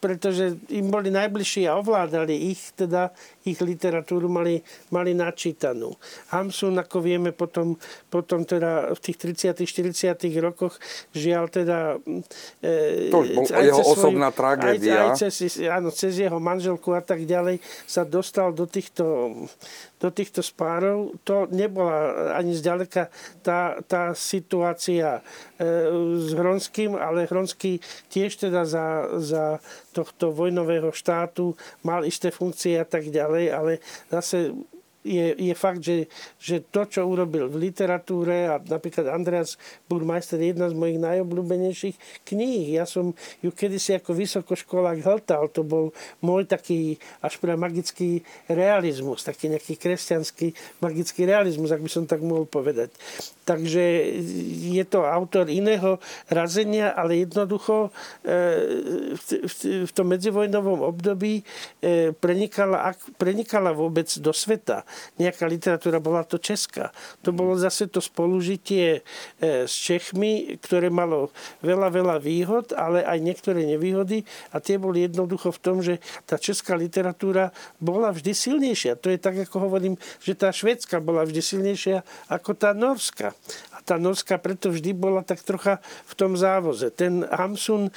pretože im boli najbližší a ovládali ich, teda ich literatúru mali, mali načítanú. Hamsun, ako vieme, potom, potom teda v tých 30 40 rokoch žiaľ teda... E, to bol jeho svoju, osobná tragédia. Aj, aj cez, áno, cez jeho manželku a tak ďalej sa dostal do týchto, do týchto spárov. To nebola ani zďaleka tá, tá situácia e, s Hronským, ale Hronský tiež teda za, za tohto vojnového štátu mal isté funkcie a tak ďalej, ale zase je, je fakt, že, že to, čo urobil v literatúre a napríklad Andreas Burmeister je jedna z mojich najobľúbenejších kníh. Ja som ju kedysi ako vysokoškolák hltal. To bol môj taký až pre magický realizmus, taký nejaký kresťanský magický realizmus, ak by som tak mohol povedať. Takže je to autor iného razenia, ale jednoducho e, v tom medzivojnovom období e, prenikala, prenikala vôbec do sveta. Nejaká literatúra, bola to česká. To bolo zase to spolužitie e, s Čechmi, ktoré malo veľa, veľa výhod, ale aj niektoré nevýhody a tie boli jednoducho v tom, že tá česká literatúra bola vždy silnejšia. To je tak, ako hovorím, že tá švedská bola vždy silnejšia ako tá norská. Tá Norska preto vždy bola tak trocha v tom závoze. Ten Hamsun,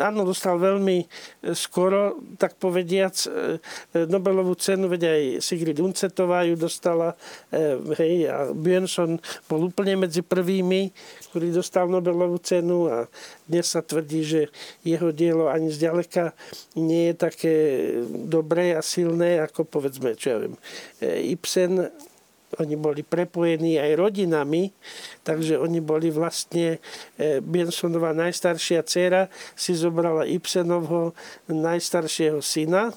áno, dostal veľmi e, skoro, tak povediac, e, e, Nobelovú cenu, veď aj Sigrid Uncetová ju dostala, hej, a Björnsson bol úplne medzi prvými, ktorý dostal Nobelovú cenu a dnes sa tvrdí, že jeho dielo ani zďaleka nie je také dobré a silné, ako povedzme, čo ja viem, Ibsen oni boli prepojení aj rodinami, takže oni boli vlastne, e, Bensonová najstaršia dcera si zobrala Ibsenovho najstaršieho syna.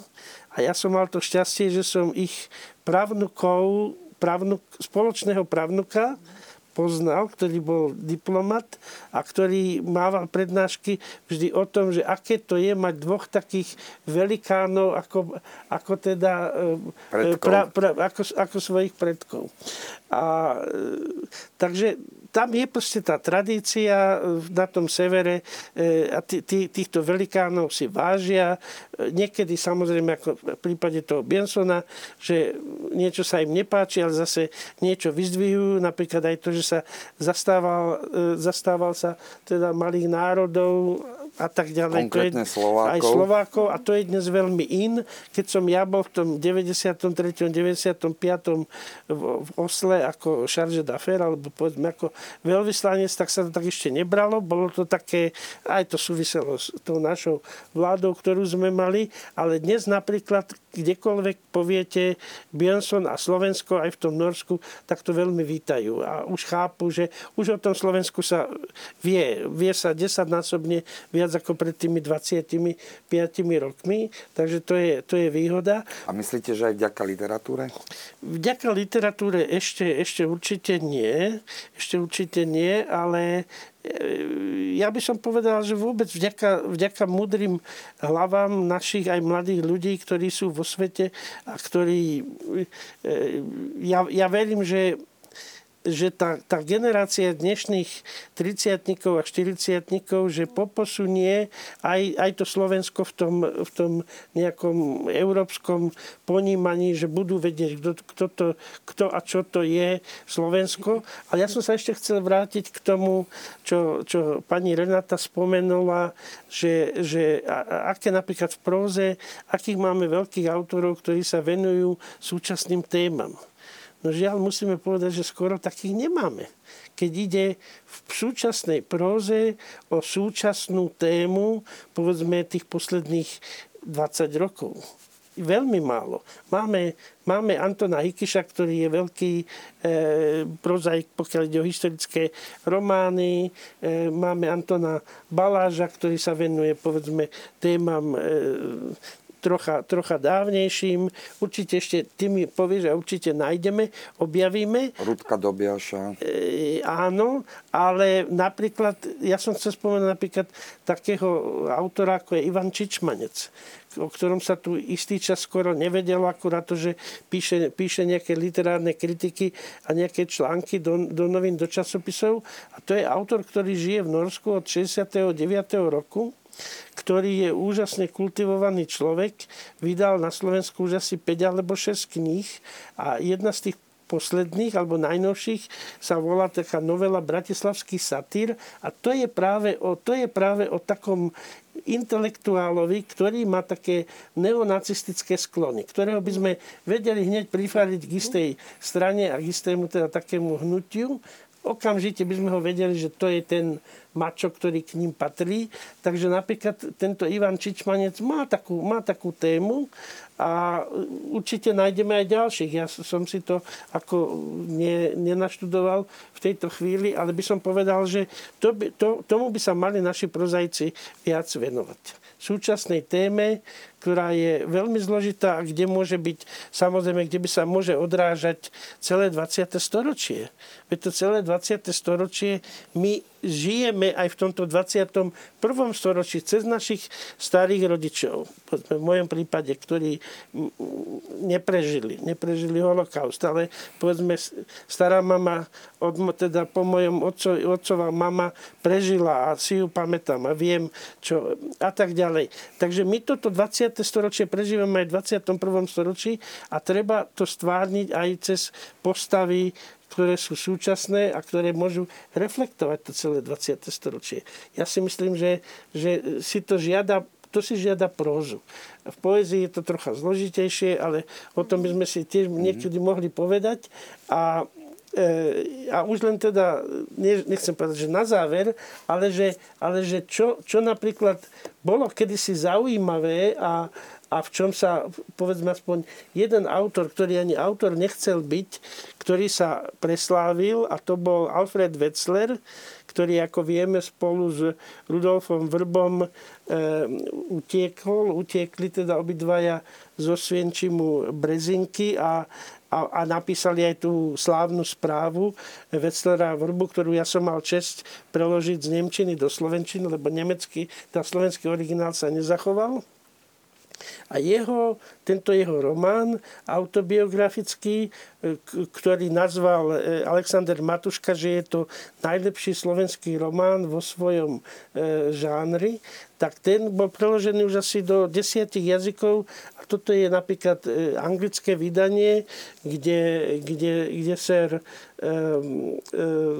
A ja som mal to šťastie, že som ich pravnukov, pravnuk, spoločného pravnuka, poznal, ktorý bol diplomat a ktorý mával prednášky vždy o tom, že aké to je mať dvoch takých velikánov ako, ako teda e, pra, pra, ako, ako svojich predkov. A, e, takže tam je proste tá tradícia e, na tom severe e, a tí, tí, týchto velikánov si vážia. E, niekedy samozrejme, ako v prípade toho Bensona, že niečo sa im nepáči, ale zase niečo vyzdvihujú. Napríklad aj to, že sa zastával, zastával sa teda malých národov a tak ďalej. Konkrétne to je, Slovákov. Aj Slovákov a to je dnes veľmi in. Keď som ja bol v tom 93. 95. v, v Osle ako charge d'affaires, alebo povedzme ako veľvyslanec, tak sa to tak ešte nebralo. Bolo to také, aj to súviselo s tou našou vládou, ktorú sme mali, ale dnes napríklad kdekoľvek poviete Björnsson a Slovensko aj v tom Norsku, tak to veľmi vítajú a už chápu, že už o tom Slovensku sa vie, vie sa desaťnásobne viac ako pred tými 25 rokmi, takže to je, to je výhoda. A myslíte, že aj vďaka literatúre? Vďaka literatúre ešte, ešte určite nie, ešte určite nie, ale ja by som povedal, že vôbec vďaka, vďaka mudrým hlavám našich aj mladých ľudí, ktorí sú vo svete a ktorí... E, ja, ja verím, že že tá, tá generácia dnešných 30 a 40 že poposunie aj, aj to Slovensko v tom, v tom nejakom európskom ponímaní, že budú vedieť, kto, kto, to, kto a čo to je Slovensko. Ale ja som sa ešte chcel vrátiť k tomu, čo, čo pani Renata spomenula, že, že aké napríklad v próze, akých máme veľkých autorov, ktorí sa venujú súčasným témam. No žiaľ, musíme povedať, že skoro takých nemáme. Keď ide v súčasnej próze o súčasnú tému, povedzme tých posledných 20 rokov. Veľmi málo. Máme, máme Antona Hikiša, ktorý je veľký e, prozaik, pokiaľ ide o historické romány. E, máme Antona Baláža, ktorý sa venuje, povedzme, témam e, trocha, trocha dávnejším. Určite ešte, ty mi povieš, že určite nájdeme, objavíme. Rudka Dobiaša. E, áno, ale napríklad, ja som chcel spomenúť napríklad takého autora, ako je Ivan Čičmanec, o ktorom sa tu istý čas skoro nevedelo, akurát to, že píše, píše nejaké literárne kritiky a nejaké články do, do novín, do časopisov. A to je autor, ktorý žije v Norsku od 69. roku ktorý je úžasne kultivovaný človek. Vydal na Slovensku už asi 5 alebo 6 kníh a jedna z tých posledných alebo najnovších sa volá taká novela Bratislavský satír a to je práve o, to je práve o takom intelektuálovi, ktorý má také neonacistické sklony, ktorého by sme vedeli hneď prifariť k istej strane a k istému teda takému hnutiu okamžite by sme ho vedeli, že to je ten mačo, ktorý k ním patrí. Takže napríklad tento Ivan Čičmanec má takú, má takú tému a určite nájdeme aj ďalších. Ja som si to ako ne, nenaštudoval v tejto chvíli, ale by som povedal, že to by, to, tomu by sa mali naši prozajci viac venovať súčasnej téme, ktorá je veľmi zložitá a kde môže byť, samozrejme, kde by sa môže odrážať celé 20. storočie. Veď to celé 20. storočie my žijeme aj v tomto 21. storočí cez našich starých rodičov, v mojom prípade, ktorí neprežili, neprežili holokaust, ale povedzme stará mama, od, teda po mojom otco, otcová mama prežila a si ju pamätám a viem, čo a tak ďalej. Takže my toto 20. storočie prežívame aj v 21. storočí a treba to stvárniť aj cez postavy ktoré sú súčasné a ktoré môžu reflektovať to celé 20. storočie. Ja si myslím, že, že si to žiada to si žiada prózu. V poézii je to trocha zložitejšie, ale o tom by sme si tiež mhm. niekedy mohli povedať. A, a už len teda, nechcem povedať, že na záver, ale že, ale že čo, čo napríklad bolo kedysi zaujímavé a, a v čom sa, povedzme aspoň jeden autor, ktorý ani autor nechcel byť, ktorý sa preslávil a to bol Alfred Wetzler, ktorý, ako vieme, spolu s Rudolfom Vrbom e, utiekol, utiekli teda obidvaja zo Svienčimu Brezinky a, a, a napísali aj tú slávnu správu Wetzlera Vrbu, ktorú ja som mal čest preložiť z Nemčiny do Slovenčiny, lebo nemecký, tá slovenský originál sa nezachoval. A jeho, tento jeho román autobiografický, ktorý nazval e, Alexander Matuška, že je to najlepší slovenský román vo svojom e, žánri, tak ten bol preložený už asi do desiatich jazykov a toto je napríklad anglické vydanie, kde, kde, kde Sir,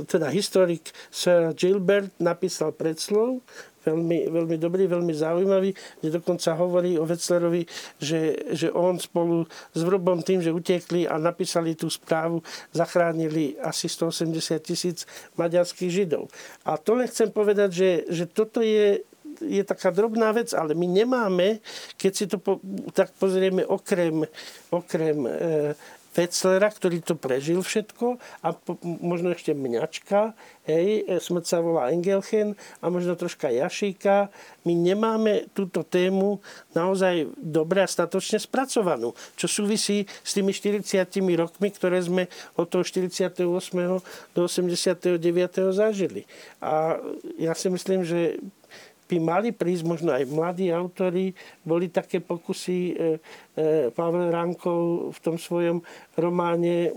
teda historik Sir Gilbert napísal predslov veľmi, veľmi dobrý, veľmi zaujímavý, kde dokonca hovorí o Veclerovi, že, že on spolu s Vrbom tým, že utekli a napísali tú správu, zachránili asi 180 tisíc maďarských židov. A to len chcem povedať, že, že toto je je taká drobná vec, ale my nemáme, keď si to po, tak pozrieme okrem, okrem e, Wetzlera, ktorý to prežil všetko a po, možno ešte Mňačka, hej, e, smrť sa volá Engelchen a možno troška Jašíka. My nemáme túto tému naozaj dobre a statočne spracovanú, čo súvisí s tými 40 rokmi, ktoré sme od toho 48. do 89. zažili. A ja si myslím, že by mali prísť, možno aj mladí autory, boli také pokusy, e, e, Pavel Rankov v tom svojom románe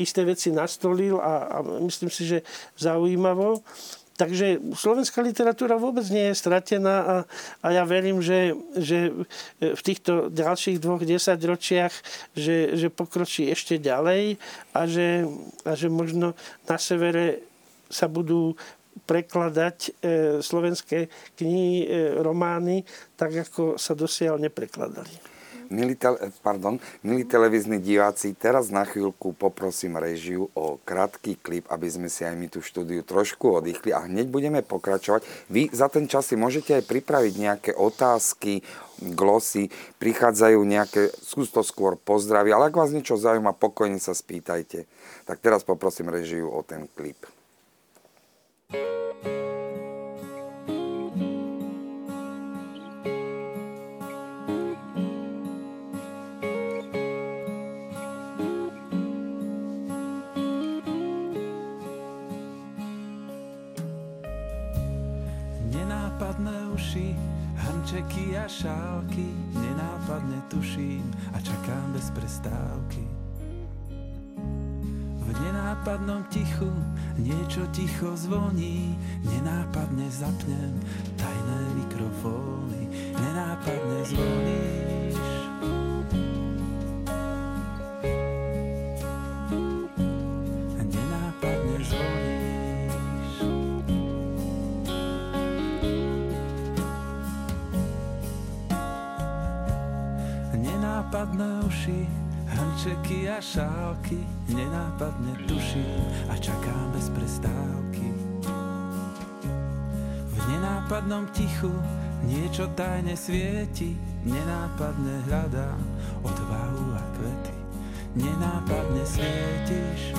isté veci nastolil a, a myslím si, že zaujímavo. Takže slovenská literatúra vôbec nie je stratená a, a ja verím, že, že v týchto ďalších dvoch desaťročiach, že, že pokročí ešte ďalej a že, a že možno na severe sa budú prekladať e, slovenské knihy, e, romány, tak ako sa dosiaľ neprekladali. Milí, tele, pardon, milí televízni diváci, teraz na chvíľku poprosím režiu o krátky klip, aby sme si aj my tú štúdiu trošku oddychli a hneď budeme pokračovať. Vy za ten čas si môžete aj pripraviť nejaké otázky, glosy, prichádzajú nejaké, skús to skôr pozdraví, ale ak vás niečo zaujíma, pokojne sa spýtajte. Tak teraz poprosím režiu o ten klip. Hrnčeky a šálky nenápadne tuším a čakám bez prestávky. Nenápadnom tichu niečo ticho zvoní, nenápadne zapnem tajné mikrofóny, nenápadne zvoníš. nenápadné uši, hrnčeky a šálky, nenápadne nenápadnom tichu niečo tajne svieti, nenápadne hľadám odvahu a kvety. Nenápadne svietiš,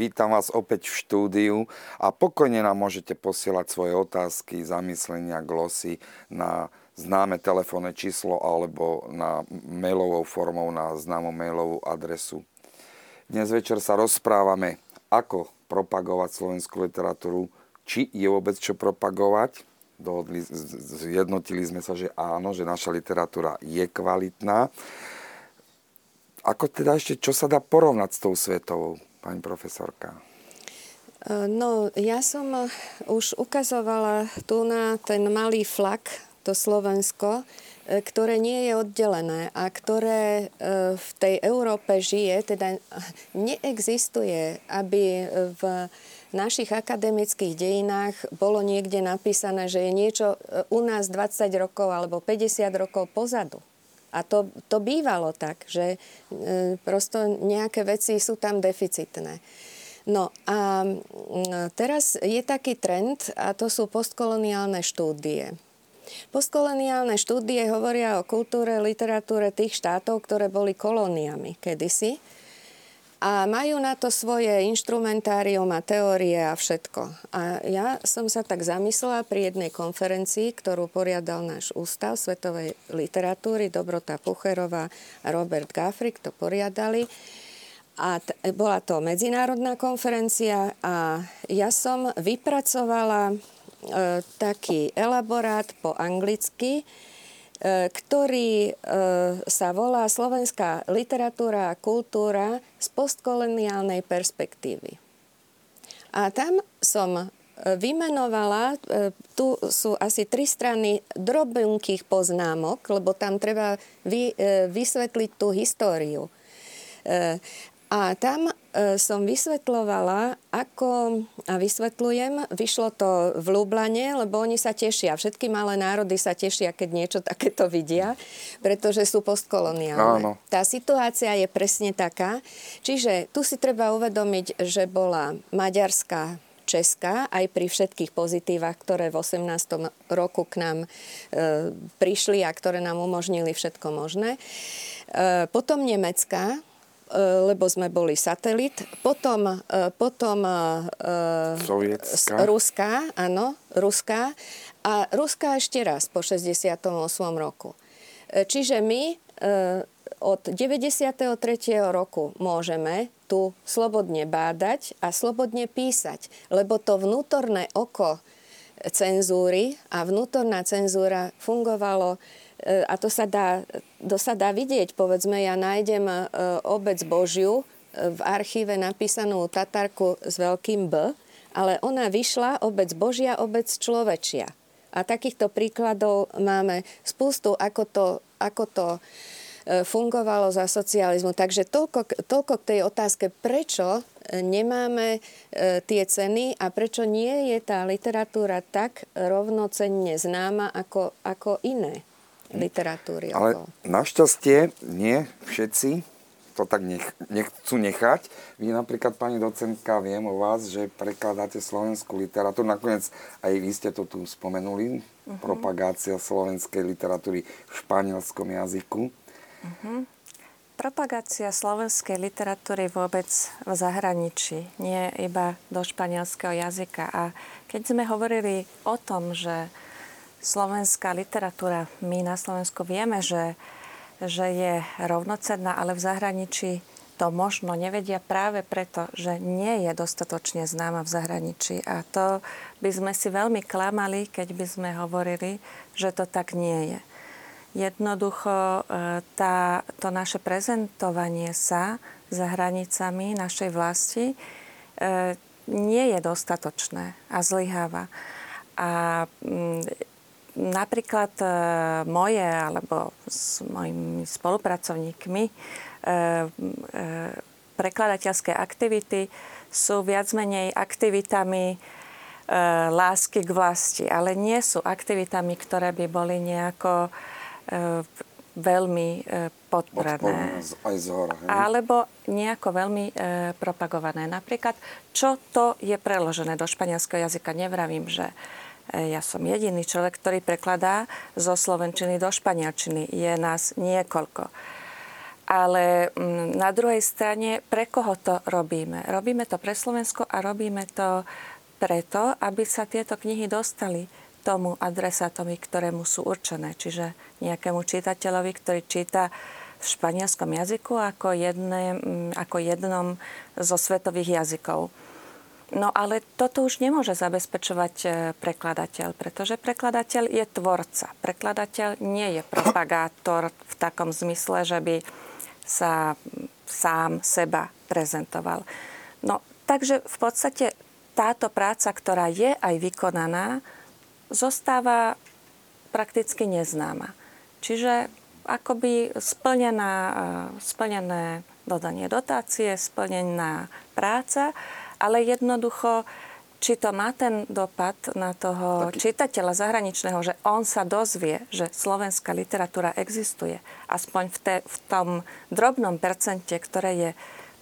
Vítam vás opäť v štúdiu a pokojne nám môžete posielať svoje otázky, zamyslenia, glosy na známe telefónne číslo alebo na mailovou formou na známu mailovú adresu. Dnes večer sa rozprávame, ako propagovať slovenskú literatúru, či je vôbec čo propagovať. Dohodli, zjednotili sme sa, že áno, že naša literatúra je kvalitná. Ako teda ešte, čo sa dá porovnať s tou svetovou? Pani profesorka? E, no, ja som e, už ukazovala tu na ten malý flak, to Slovensko, e, ktoré nie je oddelené a ktoré v tej Európe žije, teda neexistuje, aby v našich akademických dejinách bolo niekde napísané, že je niečo u nás 20 rokov alebo 50 rokov pozadu. A to, to bývalo tak, že e, prosto nejaké veci sú tam deficitné. No a teraz je taký trend a to sú postkoloniálne štúdie. Postkoloniálne štúdie hovoria o kultúre, literatúre tých štátov, ktoré boli kolóniami kedysi a majú na to svoje inštrumentárium a teórie a všetko. A ja som sa tak zamyslela pri jednej konferencii, ktorú poriadal náš ústav svetovej literatúry, Dobrota Pucherová a Robert Gafrik to poriadali. A t- bola to medzinárodná konferencia a ja som vypracovala e, taký elaborát po anglicky, ktorý e, sa volá Slovenská literatúra a kultúra z postkoloniálnej perspektívy. A tam som e, vymenovala, tu sú asi tri strany drobunkých poznámok, lebo tam treba vy, vysvetliť tú históriu. A tam e, som vysvetlovala, ako, a vysvetľujem, vyšlo to v Lublane, lebo oni sa tešia, všetky malé národy sa tešia, keď niečo takéto vidia, pretože sú postkoloniálne. Áno. Tá situácia je presne taká, čiže tu si treba uvedomiť, že bola maďarská Česká, aj pri všetkých pozitívach, ktoré v 18. roku k nám e, prišli a ktoré nám umožnili všetko možné. E, potom Nemecká, Eh, lebo sme boli satelit. Potom, eh, potom eh, Sovietská. Ruská, áno, Ruská. A Ruská ešte raz po 68. roku. Čiže my od 93. roku môžeme tu slobodne bádať a slobodne písať, lebo to vnútorné oko cenzúry a vnútorná cenzúra fungovalo a to sa dá, to sa dá vidieť. Povedzme, ja nájdem e, obec Božiu e, v archíve napísanú Tatarku s veľkým B, ale ona vyšla obec Božia, obec človečia. A takýchto príkladov máme spustu, ako to, ako to fungovalo za socializmu. Takže toľko, toľko k tej otázke, prečo nemáme tie ceny a prečo nie je tá literatúra tak rovnocenne známa ako, ako iné literatúry. Ale okolo. našťastie nie všetci to tak nech, nechcú nechať. Vy napríklad, pani docentka, viem o vás, že prekladáte slovenskú literatúru. Nakoniec aj vy ste to tu spomenuli. Uh-huh. Propagácia slovenskej literatúry v španielskom jazyku. Uh-huh. Propagácia slovenskej literatúry vôbec v zahraničí, nie iba do španielského jazyka. A keď sme hovorili o tom, že slovenská literatúra, my na Slovensku vieme, že, že je rovnocenná, ale v zahraničí to možno nevedia práve preto, že nie je dostatočne známa v zahraničí. A to by sme si veľmi klamali, keď by sme hovorili, že to tak nie je. Jednoducho e, tá, to naše prezentovanie sa za hranicami našej vlasti e, nie je dostatočné a zlyháva. A mm, napríklad e, moje alebo s mojimi spolupracovníkmi e, e, prekladateľské aktivity sú viac menej aktivitami lásky k vlasti, ale nie sú aktivitami, ktoré by boli nejako veľmi podporené. Aj Alebo nejako veľmi propagované. Napríklad, čo to je preložené do španielského jazyka? Nevravím, že ja som jediný človek, ktorý prekladá zo slovenčiny do španielčiny. Je nás niekoľko. Ale mm, na druhej strane, pre koho to robíme? Robíme to pre Slovensko a robíme to preto, aby sa tieto knihy dostali tomu adresátovi, ktorému sú určené. Čiže nejakému čitateľovi, ktorý číta v španielskom jazyku ako, jedné, mm, ako jednom zo svetových jazykov. No ale toto už nemôže zabezpečovať e, prekladateľ, pretože prekladateľ je tvorca. Prekladateľ nie je propagátor v takom zmysle, že by sa sám seba prezentoval. No takže v podstate táto práca, ktorá je aj vykonaná, zostáva prakticky neznáma. Čiže akoby splnená, e, splnené dodanie dotácie, splnená práca, ale jednoducho či to má ten dopad na toho Taký... čitateľa zahraničného, že on sa dozvie, že slovenská literatúra existuje, aspoň v, te, v tom drobnom percente, ktoré je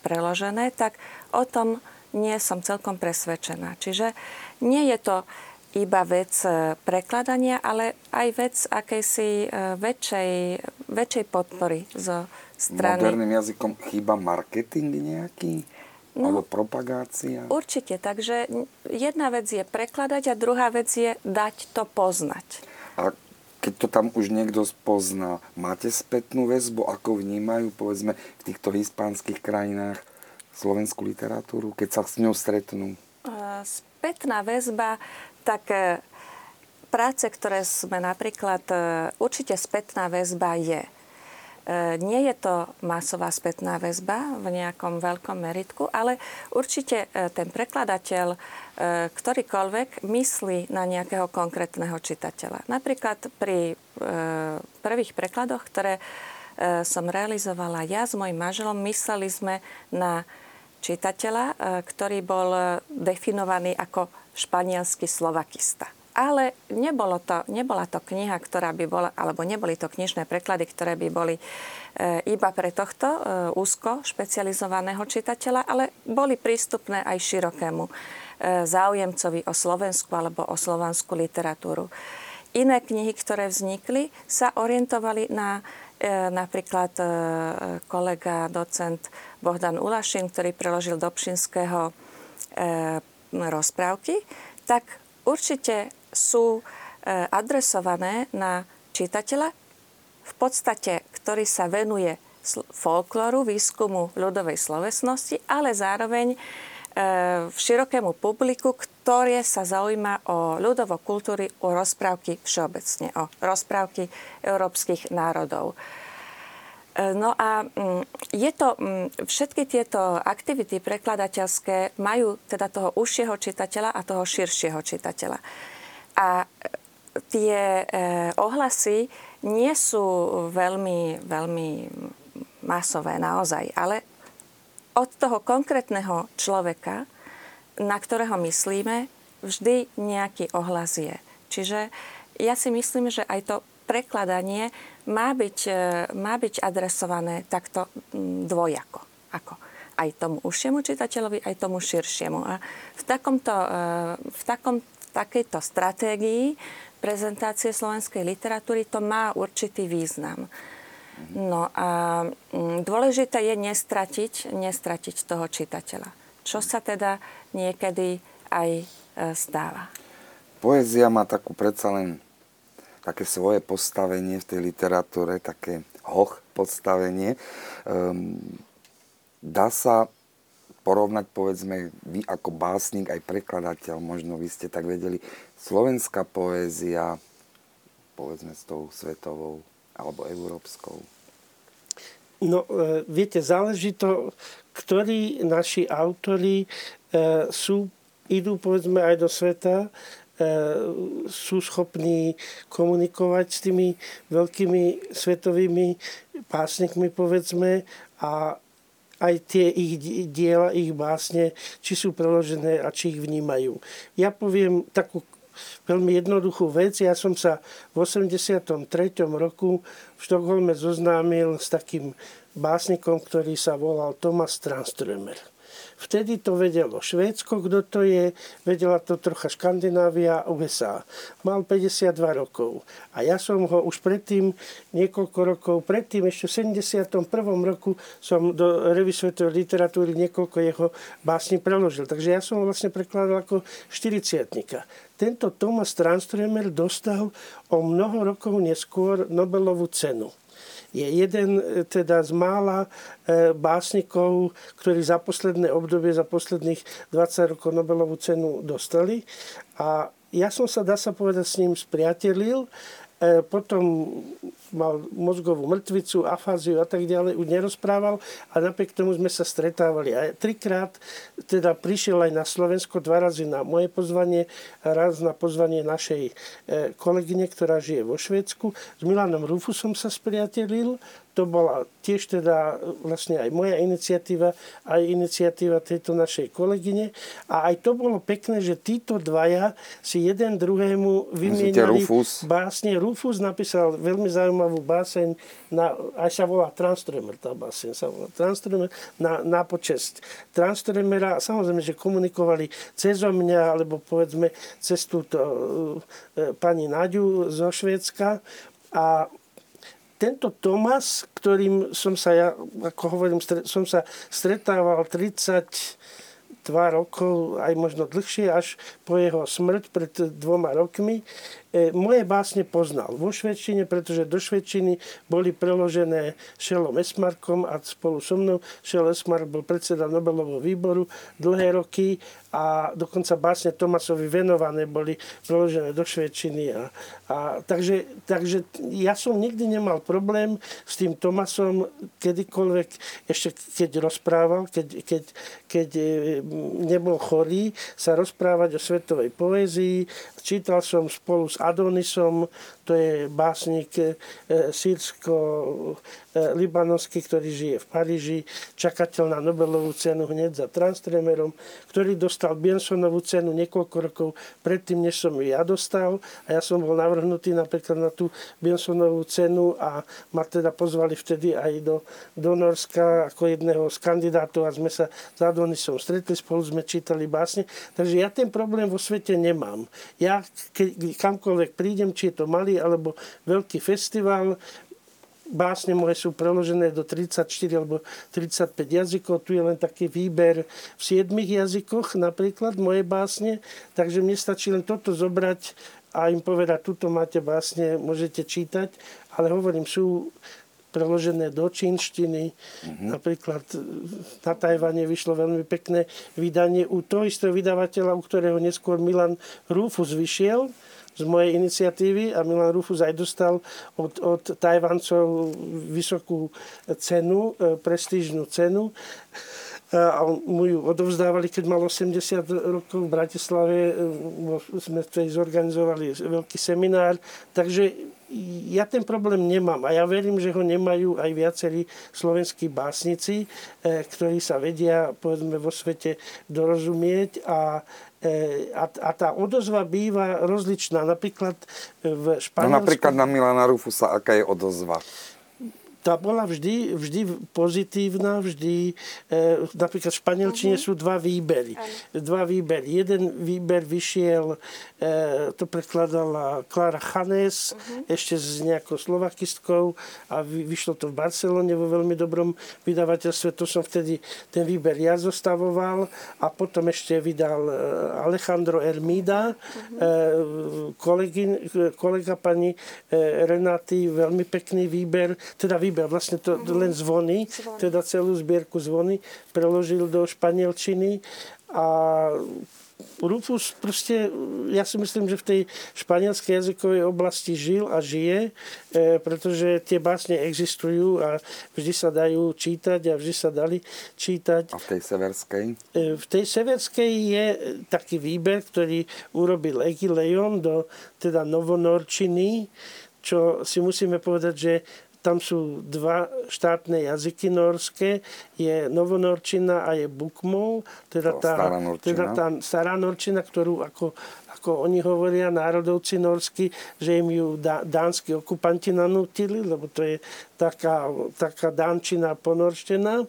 preložené, tak o tom nie som celkom presvedčená. Čiže nie je to iba vec e, prekladania, ale aj vec akejsi e, väčšej, väčšej podpory zo strany... Moderným jazykom chýba marketing nejaký? No, alebo propagácia? Určite. Takže jedna vec je prekladať a druhá vec je dať to poznať. A keď to tam už niekto spozná, máte spätnú väzbu, ako vnímajú, povedzme, v týchto hispánskych krajinách slovenskú literatúru, keď sa s ňou stretnú? Spätná väzba, tak e, práce, ktoré sme napríklad, e, určite spätná väzba je. E, nie je to masová spätná väzba v nejakom veľkom meritku, ale určite ten prekladateľ ktorýkoľvek myslí na nejakého konkrétneho čitateľa. Napríklad pri prvých prekladoch, ktoré som realizovala ja s mojim manželom, mysleli sme na čitateľa, e, ktorý bol definovaný ako španielský slovakista. Ale nebolo to, nebola to kniha, ktorá by bola, alebo neboli to knižné preklady, ktoré by boli e, iba pre tohto e, úzko špecializovaného čitateľa, ale boli prístupné aj širokému záujemcovi o Slovensku alebo o slovanskú literatúru. Iné knihy, ktoré vznikli, sa orientovali na E, napríklad e, kolega, docent Bohdan Ulašin, ktorý preložil do Pšinského e, rozprávky, tak určite sú adresované na čitateľa, v podstate, ktorý sa venuje folklóru, výskumu ľudovej slovesnosti, ale zároveň v širokému publiku, ktoré sa zaujíma o ľudovo kultúry, o rozprávky všeobecne, o rozprávky európskych národov. E, no a mm, je to, mm, všetky tieto aktivity prekladateľské majú teda toho užšieho čitateľa a toho širšieho čitateľa. A e, tie e, ohlasy nie sú veľmi, veľmi masové naozaj, ale od toho konkrétneho človeka, na ktorého myslíme, vždy nejaký ohlas je. Čiže ja si myslím, že aj to prekladanie má byť, e, má byť adresované takto dvojako. Ako aj tomu užšiemu čitateľovi, aj tomu širšiemu. A v, takomto, e, v, takom, takejto stratégii prezentácie slovenskej literatúry to má určitý význam. No a mm, dôležité je nestratiť, nestratiť toho čitateľa. Čo sa teda niekedy aj e, stáva. Poézia má takú predsa len také svoje postavenie v tej literatúre, také hoch postavenie. Um, dá sa porovnať, povedzme, vy ako básnik, aj prekladateľ, možno vy ste tak vedeli, slovenská poézia, povedzme, s tou svetovou alebo európskou? No, e, viete, záleží to, ktorí naši autory e, sú, idú povedzme aj do sveta, sú schopní komunikovať s tými veľkými svetovými pásnikmi, povedzme, a aj tie ich diela, ich básne, či sú preložené a či ich vnímajú. Ja poviem takú veľmi jednoduchú vec. Ja som sa v 83. roku v Štokholme zoznámil s takým básnikom, ktorý sa volal Thomas Tranströmer. Vtedy to vedelo Švédsko, kto to je, vedela to trocha Škandinávia a USA. Mal 52 rokov. A ja som ho už predtým, niekoľko rokov predtým, ešte v 71. roku som do revy svetovej literatúry niekoľko jeho básni preložil. Takže ja som ho vlastne prekladal ako 40 Tento Thomas Tranströmer dostal o mnoho rokov neskôr Nobelovú cenu je jeden e, teda z mála e, básnikov, ktorí za posledné obdobie, za posledných 20 rokov Nobelovú cenu dostali. A ja som sa, dá sa povedať, s ním spriatelil E, potom mal mozgovú mŕtvicu, afáziu a tak ďalej, už nerozprával a napriek tomu sme sa stretávali. A trikrát teda prišiel aj na Slovensko, dva razy na moje pozvanie, raz na pozvanie našej e, kolegyne, ktorá žije vo Švédsku. S Milanom Rufusom sa spriatelil, to bola tiež teda vlastne aj moja iniciatíva, aj iniciatíva tejto našej kolegyne. A aj to bolo pekné, že títo dvaja si jeden druhému vymienali Rufus? básne. Rufus napísal veľmi zaujímavú báseň, na, aj sa volá Tranströmer, tá báseň sa volá Tranströmer, na, na počest Tranströmera. Samozrejme, že komunikovali cez mňa, alebo povedzme cez túto e, pani Naďu zo Švédska. A tento Tomas, ktorým som sa, ja, ako hovorím, som sa stretával 30 dva rokov, aj možno dlhšie, až po jeho smrť pred dvoma rokmi. E, moje básne poznal vo švedčine, pretože do švedčiny boli preložené Šelom Esmarkom a spolu so mnou Šel Esmark bol predseda Nobelového výboru dlhé roky a dokonca básne Tomasovi venované boli preložené do švedčiny. A, a, takže, takže ja som nikdy nemal problém s tým Tomasom kedykoľvek, ešte keď rozprával, keď, keď, keď e, nebol chorý, sa rozprávať o svetovej poézii. Čítal som spolu s Adonisom, to je básnik e, sírsko-libanovský, ktorý žije v Paríži, čakateľ na Nobelovú cenu hneď za Transtremerom, ktorý dostal Biensonovú cenu niekoľko rokov predtým, než som ju ja dostal. A ja som bol navrhnutý napríklad na tú Biensonovú cenu a ma teda pozvali vtedy aj do, do Norska ako jedného z kandidátov a sme sa s Adonisom stretli, spolu sme čítali básne. Takže ja ten problém vo svete nemám. Ja keď kamkoľvek prídem, či je to malý alebo veľký festival, básne moje sú preložené do 34 alebo 35 jazykov. Tu je len taký výber v 7 jazykoch, napríklad moje básne. Takže mne stačí len toto zobrať a im povedať, tuto máte básne, môžete čítať. Ale hovorím, sú preložené do čínštiny. Mm-hmm. Napríklad na Tajvane vyšlo veľmi pekné vydanie u toho istého vydavateľa, u ktorého neskôr Milan Rufus vyšiel z mojej iniciatívy a Milan Rufus aj dostal od, od Tajvancov vysokú cenu, e, prestížnú cenu a mu ju odovzdávali, keď mal 80 rokov v Bratislave. E, sme tej zorganizovali veľký seminár. Takže ja ten problém nemám a ja verím, že ho nemajú aj viacerí slovenskí básnici, e, ktorí sa vedia povedzme vo svete dorozumieť a e, a, a tá odozva býva rozličná. Napríklad v Španielsku... No napríklad na Milana Rufusa, aká je odozva? Tá bola vždy, vždy pozitívna, vždy, e, napríklad v španielčine uh-huh. sú dva výbery. Ano. Dva výbery. Jeden výber vyšiel, e, to prekladala Klara Chanes, uh-huh. ešte s nejakou slovakistkou a vy, vyšlo to v Barcelone vo veľmi dobrom vydavateľstve. To som vtedy ten výber ja zostavoval a potom ešte vydal e, Alejandro Ermida, uh-huh. e, kolegin, kolega pani e, Renaty, veľmi pekný výber, teda výber a vlastne to mm-hmm. len zvony, zvony, teda celú zbierku zvony preložil do španielčiny a Rufus proste, ja si myslím, že v tej španielskej jazykovej oblasti žil a žije, e, pretože tie básne existujú a vždy sa dajú čítať a vždy sa dali čítať. A v tej severskej? E, v tej severskej je taký výber, ktorý urobil Egi Leon do teda novonorčiny, čo si musíme povedať, že tam sú dva štátne jazyky norské, je novonorčina a je bukmol, teda tá, stará teda tá stará norčina, ktorú ako, ako oni hovoria, národovci norskí, že im ju dá, dánsky okupanti nanútili, lebo to je taká, taká dánčina ponorštená.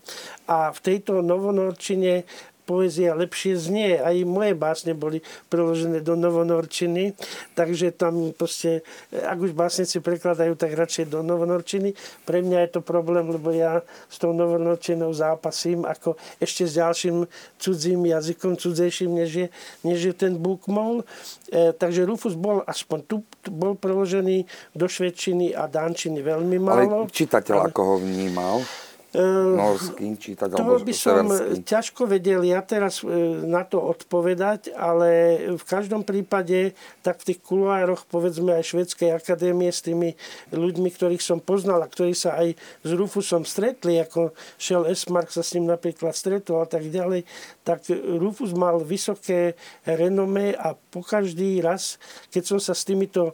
A v tejto novonorčine poézia lepšie znie. Aj moje básne boli preložené do novonorčiny, takže tam proste, ak už básnici prekladajú, tak radšej do novonorčiny. Pre mňa je to problém, lebo ja s tou novonorčinou zápasím ako ešte s ďalším cudzím jazykom, cudzejším, než je, než je ten bukmol. E, takže Rufus bol aspoň tu, tu bol preložený do švedčiny a dánčiny veľmi málo. Ale čitateľ ale... ako ho vnímal? Ehm, norský čítať? To by som severský. ťažko vedel ja teraz e, na to odpovedať, ale v každom prípade tak v tých kuloároch povedzme aj Švedskej akadémie s tými ľuďmi, ktorých som poznal a ktorí sa aj s Rufusom stretli, ako Shell Esmark sa s ním napríklad stretol a tak ďalej, tak Rufus mal vysoké renomé a po každý raz, keď som sa s týmito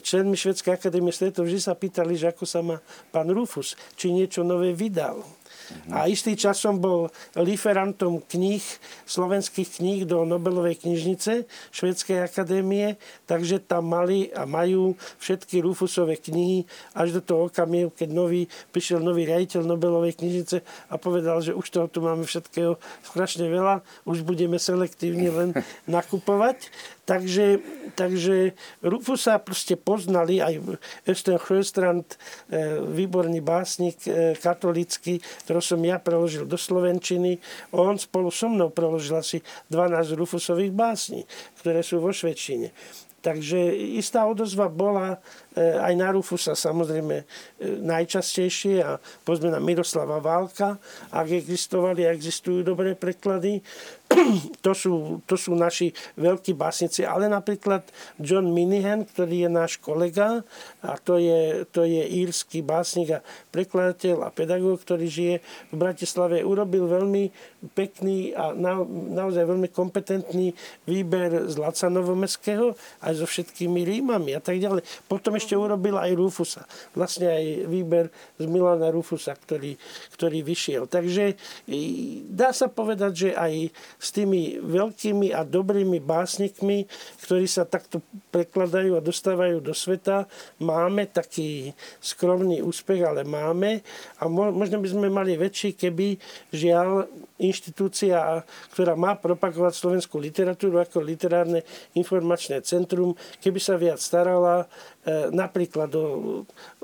členmi Švedskej akadémie stretol, vždy sa pýtali, že ako sa má pán Rufus, či niečo nové vydal. A istý čas som bol liferantom kníh, slovenských kníh do Nobelovej knižnice Švedskej akadémie, takže tam mali a majú všetky Rufusové knihy až do toho okamihu, keď nový, prišiel nový riaditeľ Nobelovej knižnice a povedal, že už toho tu máme všetkého strašne veľa, už budeme selektívne len nakupovať. Takže, takže Rufusa proste poznali aj Östen Sjöstrand, e, výborný básnik e, katolický, ktorý som ja preložil do Slovenčiny. On spolu so mnou preložil asi 12 Rufusových básní, ktoré sú vo švedčine. Takže istá odozva bola aj na Rufusa samozrejme najčastejšie a pozme na Miroslava Válka, ak existovali a existujú dobré preklady. to sú, to sú naši veľkí básnici, ale napríklad John Minihan, ktorý je náš kolega a to je, to je írsky básnik a prekladateľ a pedagóg, ktorý žije v Bratislave, urobil veľmi pekný a na, naozaj veľmi kompetentný výber z Laca Novomestského aj so všetkými rímami a tak ďalej. Potom ešte urobil aj Rufusa. Vlastne aj výber z Milana Rufusa, ktorý, ktorý vyšiel. Takže dá sa povedať, že aj s tými veľkými a dobrými básnikmi, ktorí sa takto prekladajú a dostávajú do sveta, máme taký skromný úspech, ale máme. A možno by sme mali väčší, keby žiaľ inštitúcia, ktorá má propagovať slovenskú literatúru ako literárne informačné centrum, keby sa viac starala e, napríklad o,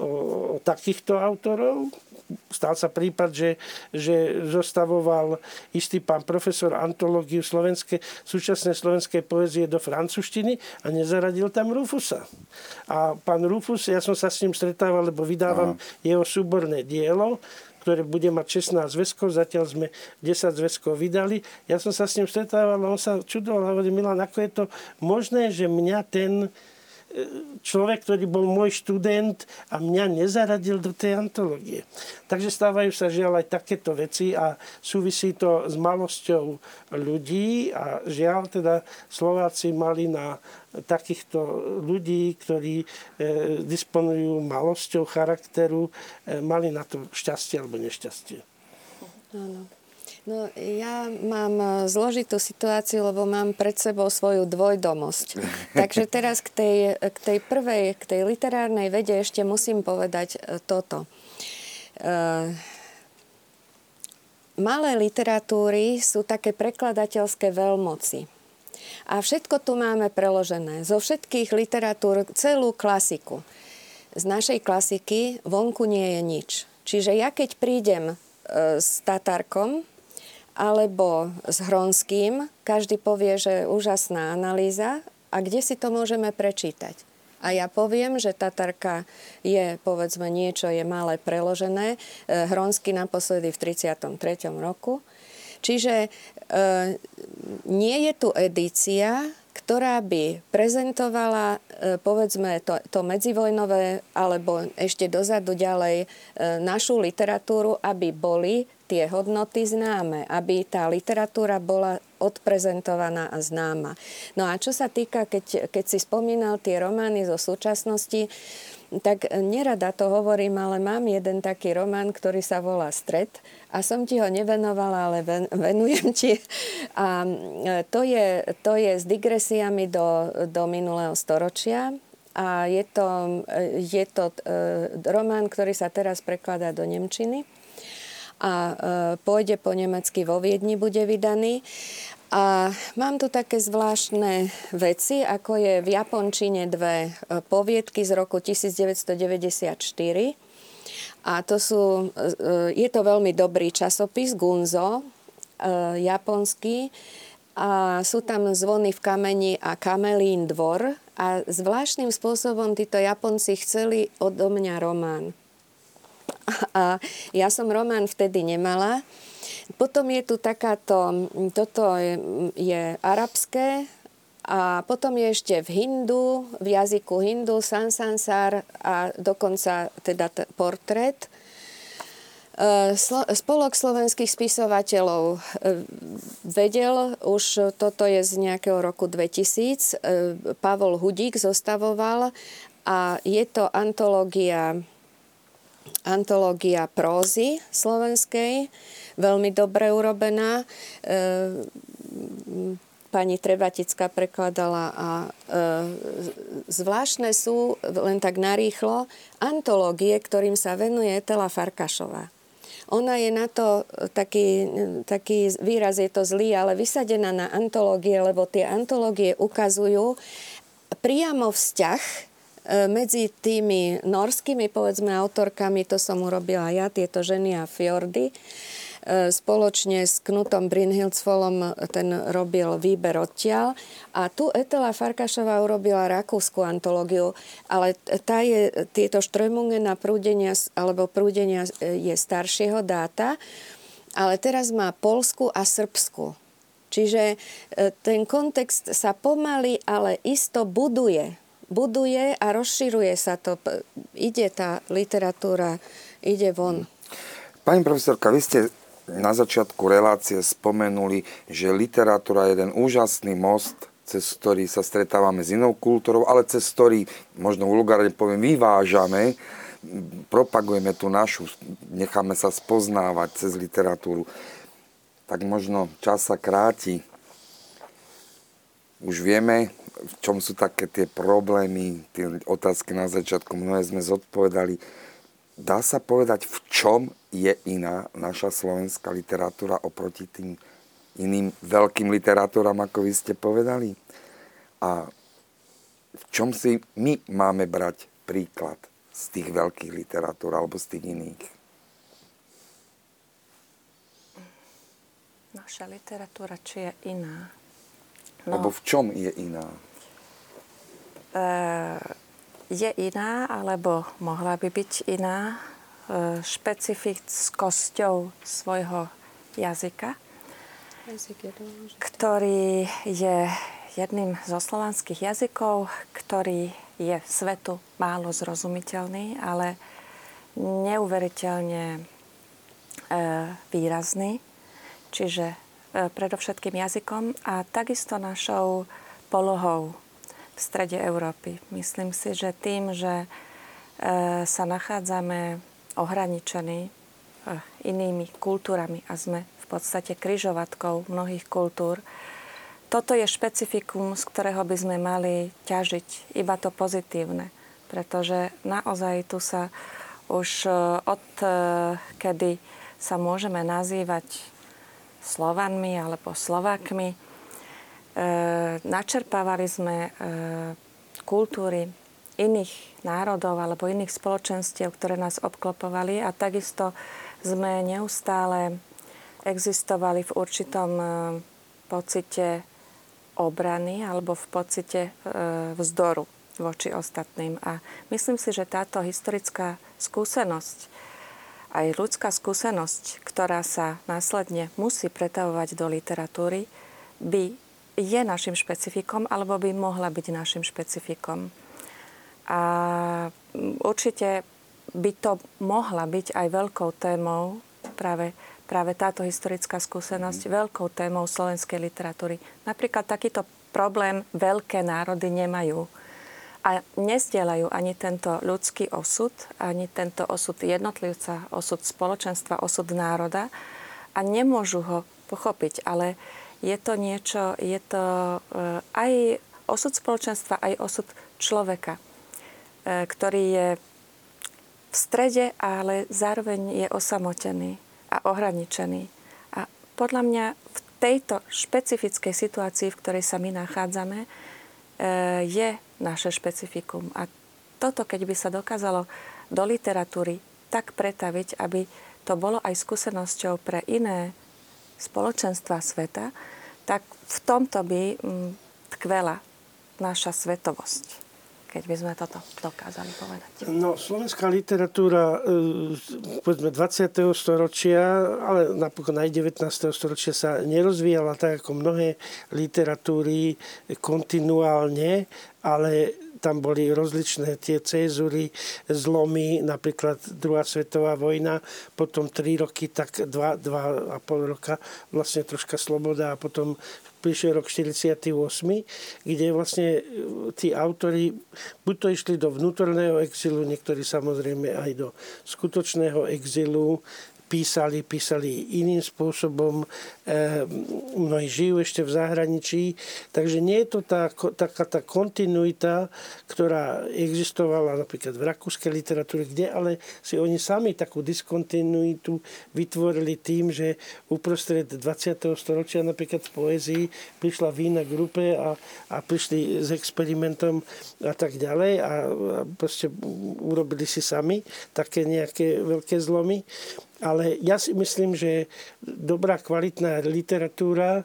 o, o takýchto autorov, stal sa prípad, že, že zostavoval istý pán profesor antológiu slovenské, súčasnej slovenskej poezie do francúzštiny a nezaradil tam Rufusa. A pán Rufus, ja som sa s ním stretával, lebo vydávam Aha. jeho súborné dielo, ktoré bude mať 16 zväzkov, zatiaľ sme 10 zväzkov vydali. Ja som sa s ním stretával a on sa čudoval, hovorí, Milan, ako je to možné, že mňa ten človek, ktorý bol môj študent a mňa nezaradil do tej antológie. Takže stávajú sa žiaľ aj takéto veci a súvisí to s malosťou ľudí a žiaľ teda Slováci mali na takýchto ľudí, ktorí e, disponujú malosťou charakteru, e, mali na to šťastie alebo nešťastie. Áno. No, ja mám e, zložitú situáciu, lebo mám pred sebou svoju dvojdomosť. Takže teraz k tej, k tej prvej, k tej literárnej vede ešte musím povedať e, toto. E, malé literatúry sú také prekladateľské veľmoci. A všetko tu máme preložené. Zo všetkých literatúr, celú klasiku. Z našej klasiky vonku nie je nič. Čiže ja keď prídem s Tatarkom, alebo s Hronským. Každý povie, že úžasná analýza a kde si to môžeme prečítať. A ja poviem, že Tatarka je, povedzme, niečo je malé preložené. E, Hronsky naposledy v 33. roku. Čiže e, nie je tu edícia, ktorá by prezentovala, e, povedzme, to, to medzivojnové alebo ešte dozadu ďalej e, našu literatúru, aby boli tie hodnoty známe, aby tá literatúra bola odprezentovaná a známa. No a čo sa týka, keď, keď si spomínal tie romány zo súčasnosti, tak nerada to hovorím, ale mám jeden taký román, ktorý sa volá Stred a som ti ho nevenovala, ale venujem ti. A to je, to je s digresiami do, do minulého storočia a je to, je to e, román, ktorý sa teraz prekladá do Nemčiny a e, pôjde po nemecky vo Viedni, bude vydaný. A mám tu také zvláštne veci, ako je v Japončine dve e, poviedky z roku 1994. A to sú, e, je to veľmi dobrý časopis Gunzo, japonský. A sú tam zvony v kameni a kamelín dvor. A zvláštnym spôsobom títo Japonci chceli odo mňa román. A ja som román vtedy nemala. Potom je tu takáto, toto je, je arabské, a potom je ešte v hindu, v jazyku hindu, sansansar a dokonca teda t- portrét. Spolok slovenských spisovateľov vedel, už toto je z nejakého roku 2000, Pavol Hudík zostavoval a je to antológia antológia prózy slovenskej, veľmi dobre urobená. E, pani Trebatická prekladala a e, zvláštne sú, len tak narýchlo, antológie, ktorým sa venuje Tela Farkašová. Ona je na to, taký, taký výraz je to zlý, ale vysadená na antológie, lebo tie antológie ukazujú priamo vzťah medzi tými norskými, povedzme, autorkami, to som urobila ja, tieto ženy a fjordy, e, spoločne s Knutom Brynhildsfolom ten robil výber odtiaľ. A tu Etela Farkašová urobila rakúsku antológiu, ale tá je, tieto Štrömungen a prúdenia, alebo prúdenia e, je staršieho dáta, ale teraz má Polsku a Srbsku. Čiže ten kontext sa pomaly, ale isto buduje buduje a rozširuje sa to. Ide tá literatúra, ide von. Pani profesorka, vy ste na začiatku relácie spomenuli, že literatúra je jeden úžasný most, cez ktorý sa stretávame s inou kultúrou, ale cez ktorý, možno vulgárne poviem, vyvážame, propagujeme tú našu, necháme sa spoznávať cez literatúru. Tak možno čas sa kráti. Už vieme, v čom sú také tie problémy, tie otázky na začiatku, mnohé sme zodpovedali. Dá sa povedať, v čom je iná naša slovenská literatúra oproti tým iným veľkým literatúram, ako vy ste povedali? A v čom si my máme brať príklad z tých veľkých literatúr alebo z tých iných? Naša literatúra, či je iná? No. Lebo v čom je iná? Eh, je iná, alebo mohla by byť iná eh, špecifickosťou svojho jazyka, ktorý je jedným zo slovanských jazykov, ktorý je svetu málo zrozumiteľný, ale neuveriteľne eh, výrazný, čiže predovšetkým jazykom a takisto našou polohou v strede Európy. Myslím si, že tým, že e, sa nachádzame ohraničení e, inými kultúrami a sme v podstate kryžovatkou mnohých kultúr, toto je špecifikum, z ktorého by sme mali ťažiť iba to pozitívne. Pretože naozaj tu sa už e, od kedy sa môžeme nazývať Slovanmi alebo Slovákmi, E, načerpávali sme e, kultúry iných národov alebo iných spoločenstiev, ktoré nás obklopovali a takisto sme neustále existovali v určitom e, pocite obrany alebo v pocite vzdoru voči ostatným. A myslím si, že táto historická skúsenosť, aj ľudská skúsenosť, ktorá sa následne musí pretavovať do literatúry, by je našim špecifikom alebo by mohla byť našim špecifikom. A určite by to mohla byť aj veľkou témou, práve, práve táto historická skúsenosť, mm. veľkou témou slovenskej literatúry. Napríklad takýto problém veľké národy nemajú. A nezdielajú ani tento ľudský osud, ani tento osud jednotlivca, osud spoločenstva, osud národa a nemôžu ho pochopiť. Ale je to niečo, je to eh, aj osud spoločenstva, aj osud človeka, eh, ktorý je v strede, ale zároveň je osamotený a ohraničený. A podľa mňa v tejto špecifickej situácii, v ktorej sa my nachádzame, eh, je naše špecifikum. A toto, keď by sa dokázalo do literatúry tak pretaviť, aby to bolo aj skúsenosťou pre iné spoločenstva sveta, tak v tomto by mm, tkvela naša svetovosť keď by sme toto dokázali povedať. No, slovenská literatúra e, povedzme 20. storočia, ale napokon aj 19. storočia sa nerozvíjala tak ako mnohé literatúry kontinuálne, ale tam boli rozličné tie cézury, zlomy, napríklad druhá svetová vojna, potom tri roky, tak dva, dva a pol roka vlastne troška sloboda a potom prišiel rok 48, kde vlastne e, tí autory buď to išli do vnútorného exilu, niektorí samozrejme aj do skutočného exilu, písali, písali iným spôsobom, e, mnohí žijú ešte v zahraničí, takže nie je to tá, taká tá kontinuita, ktorá existovala napríklad v rakúskej literatúre, kde ale si oni sami takú diskontinuitu vytvorili tým, že uprostred 20. storočia napríklad v poézii prišla vína grupe a, a prišli s experimentom a tak ďalej a, a proste urobili si sami také nejaké veľké zlomy. Ale ja si myslím, že dobrá kvalitná literatúra e,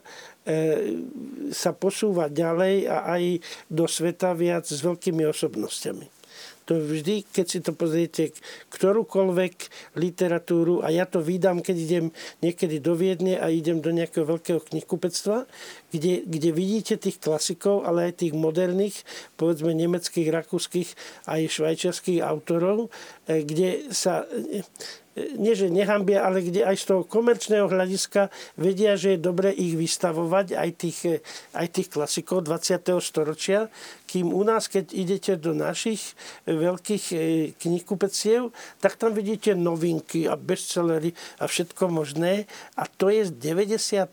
sa posúva ďalej a aj do sveta viac s veľkými osobnosťami. To vždy, keď si to pozriete, ktorúkoľvek literatúru, a ja to vydám, keď idem niekedy do Viedne a idem do nejakého veľkého knihkupectva, kde, kde vidíte tých klasikov, ale aj tých moderných, povedzme nemeckých, rakúskych aj švajčiarských autorov, e, kde sa nie že nehambia, ale kde aj z toho komerčného hľadiska vedia, že je dobre ich vystavovať, aj tých, aj tých klasikov 20. storočia, kým u nás, keď idete do našich veľkých e, knihkupeciev, tak tam vidíte novinky a bestsellery a všetko možné a to je 90%,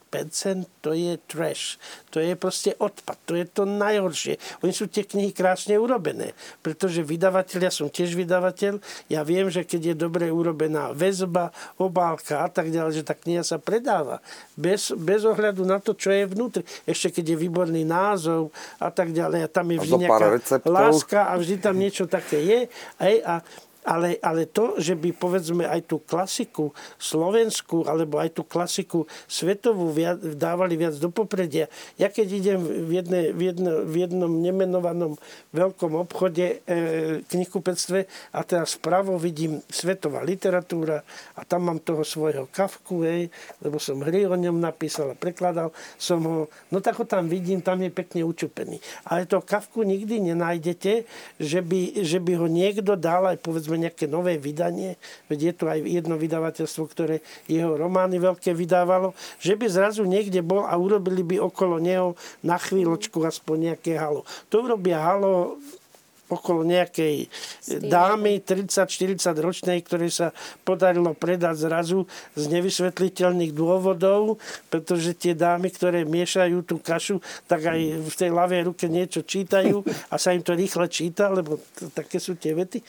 to je trash. To je proste odpad, to je to najhoršie. Oni sú tie knihy krásne urobené, pretože vydavateľ, ja som tiež vydavateľ, ja viem, že keď je dobre urobená väzba, obálka a tak ďalej, že tá kniha sa predáva. Bez, bez ohľadu na to, čo je vnútri. Ešte keď je výborný názov a tak ďalej. A tam je vždy nejaká láska a vždy tam niečo také je. Hej, a ale, ale to, že by povedzme aj tú klasiku slovenskú alebo aj tú klasiku svetovú viac, dávali viac do popredia. Ja keď idem v, jedne, v, jedno, v jednom nemenovanom veľkom obchode, e, knihkupectve a teraz vpravo vidím svetová literatúra a tam mám toho svojho kavku, hej, lebo som hry o ňom napísal a prekladal som ho, no tak ho tam vidím, tam je pekne učupený. Ale to kavku nikdy nenájdete, že by, že by ho niekto dal aj povedzme nejaké nové vydanie, veď je tu aj jedno vydavateľstvo, ktoré jeho romány veľké vydávalo, že by zrazu niekde bol a urobili by okolo neho na chvíľočku aspoň nejaké halo. To urobia halo okolo nejakej dámy 30-40 ročnej, ktorej sa podarilo predať zrazu z nevysvetliteľných dôvodov, pretože tie dámy, ktoré miešajú tú kašu, tak aj v tej ľavej ruke niečo čítajú a sa im to rýchle číta, lebo t- také sú tie vety.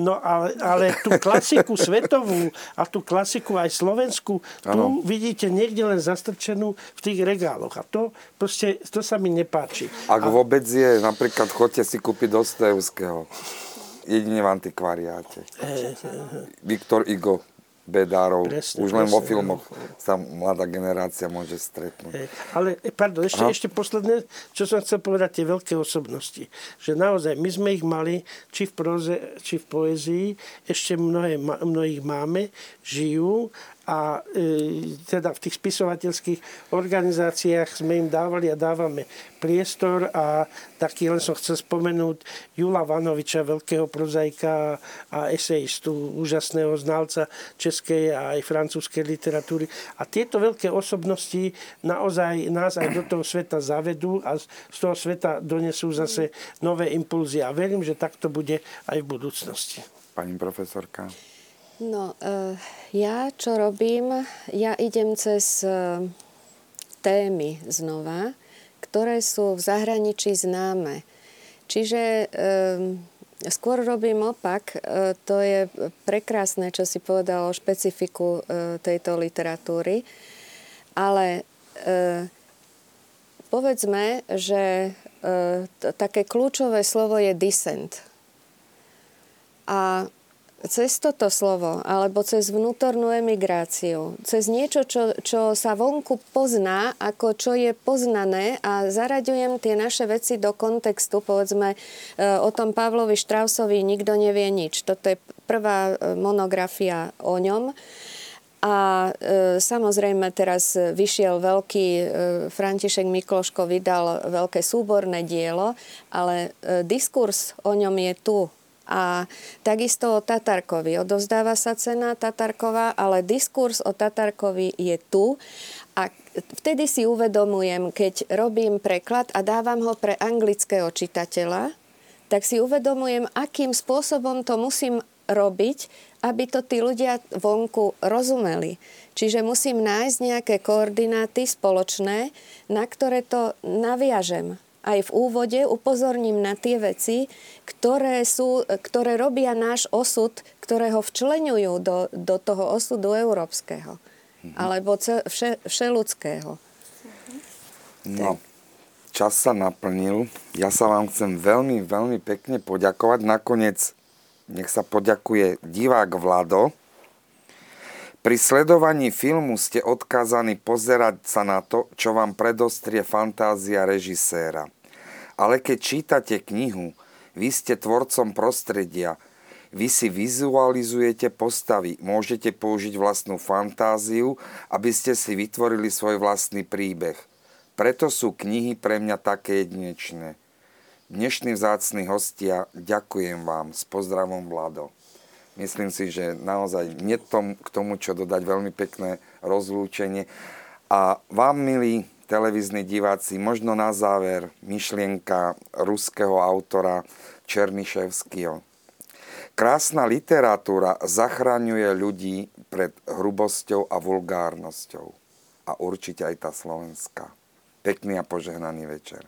No ale, ale tú klasiku svetovú a tú klasiku aj slovenskú, tu ano. vidíte niekde len zastrčenú v tých regáloch. A to proste, to sa mi nepáči. Ak a... vôbec je, napríklad chodte si kúpiť Dostojev Dostojevského. Jedine v antikvariáte. Viktor Igo Bedárov. Presne, Už len presne, vo filmoch sa mladá generácia môže stretnúť. Ale, e, pardon, ešte, ešte posledné, čo som chcel povedať, tie veľké osobnosti. Že naozaj, my sme ich mali, či v proze, či v poezii, ešte mnohé, mnohých máme, žijú a e, teda v tých spisovateľských organizáciách sme im dávali a dávame priestor a taký len som chcel spomenúť Jula Vanoviča, veľkého prozaika a esejistu, úžasného znalca českej a aj francúzskej literatúry. A tieto veľké osobnosti naozaj nás aj do toho sveta zavedú a z toho sveta donesú zase nové impulzy. A verím, že takto bude aj v budúcnosti. Pani profesorka. No, uh, ja čo robím? Ja idem cez uh, témy znova, ktoré sú v zahraničí známe. Čiže uh, skôr robím opak. To je prekrásne, čo si povedal o špecifiku tejto literatúry. Ale povedzme, že také kľúčové slovo je dissent. A cez toto slovo, alebo cez vnútornú emigráciu, cez niečo, čo, čo sa vonku pozná, ako čo je poznané a zaraďujem tie naše veci do kontextu, povedzme e, o tom Pavlovi Štrausovi nikto nevie nič. Toto je prvá e, monografia o ňom. A e, samozrejme teraz vyšiel veľký, e, František Mikloško vydal veľké súborné dielo, ale e, diskurs o ňom je tu. A takisto o Tatarkovi. Odozdáva sa cena Tatarkova, ale diskurs o Tatarkovi je tu. A vtedy si uvedomujem, keď robím preklad a dávam ho pre anglického čitateľa, tak si uvedomujem, akým spôsobom to musím robiť, aby to tí ľudia vonku rozumeli. Čiže musím nájsť nejaké koordináty spoločné, na ktoré to naviažem. Aj v úvode upozorním na tie veci, ktoré, sú, ktoré robia náš osud, ktoré ho včlenujú do, do toho osudu európskeho. Mhm. Alebo vše, všeludského. No, čas sa naplnil. Ja sa vám chcem veľmi, veľmi pekne poďakovať. Nakoniec nech sa poďakuje divák Vlado. Pri sledovaní filmu ste odkázaní pozerať sa na to, čo vám predostrie fantázia režiséra. Ale keď čítate knihu, vy ste tvorcom prostredia, vy si vizualizujete postavy, môžete použiť vlastnú fantáziu, aby ste si vytvorili svoj vlastný príbeh. Preto sú knihy pre mňa také jedinečné. Dnešní vzácni hostia, ďakujem vám. S pozdravom, Vlado. Myslím si, že naozaj nie k tomu, čo dodať veľmi pekné rozlúčenie. A vám, milí televízni diváci, možno na záver myšlienka ruského autora Černyševského. Krásna literatúra zachraňuje ľudí pred hrubosťou a vulgárnosťou. A určite aj tá slovenská. Pekný a požehnaný večer.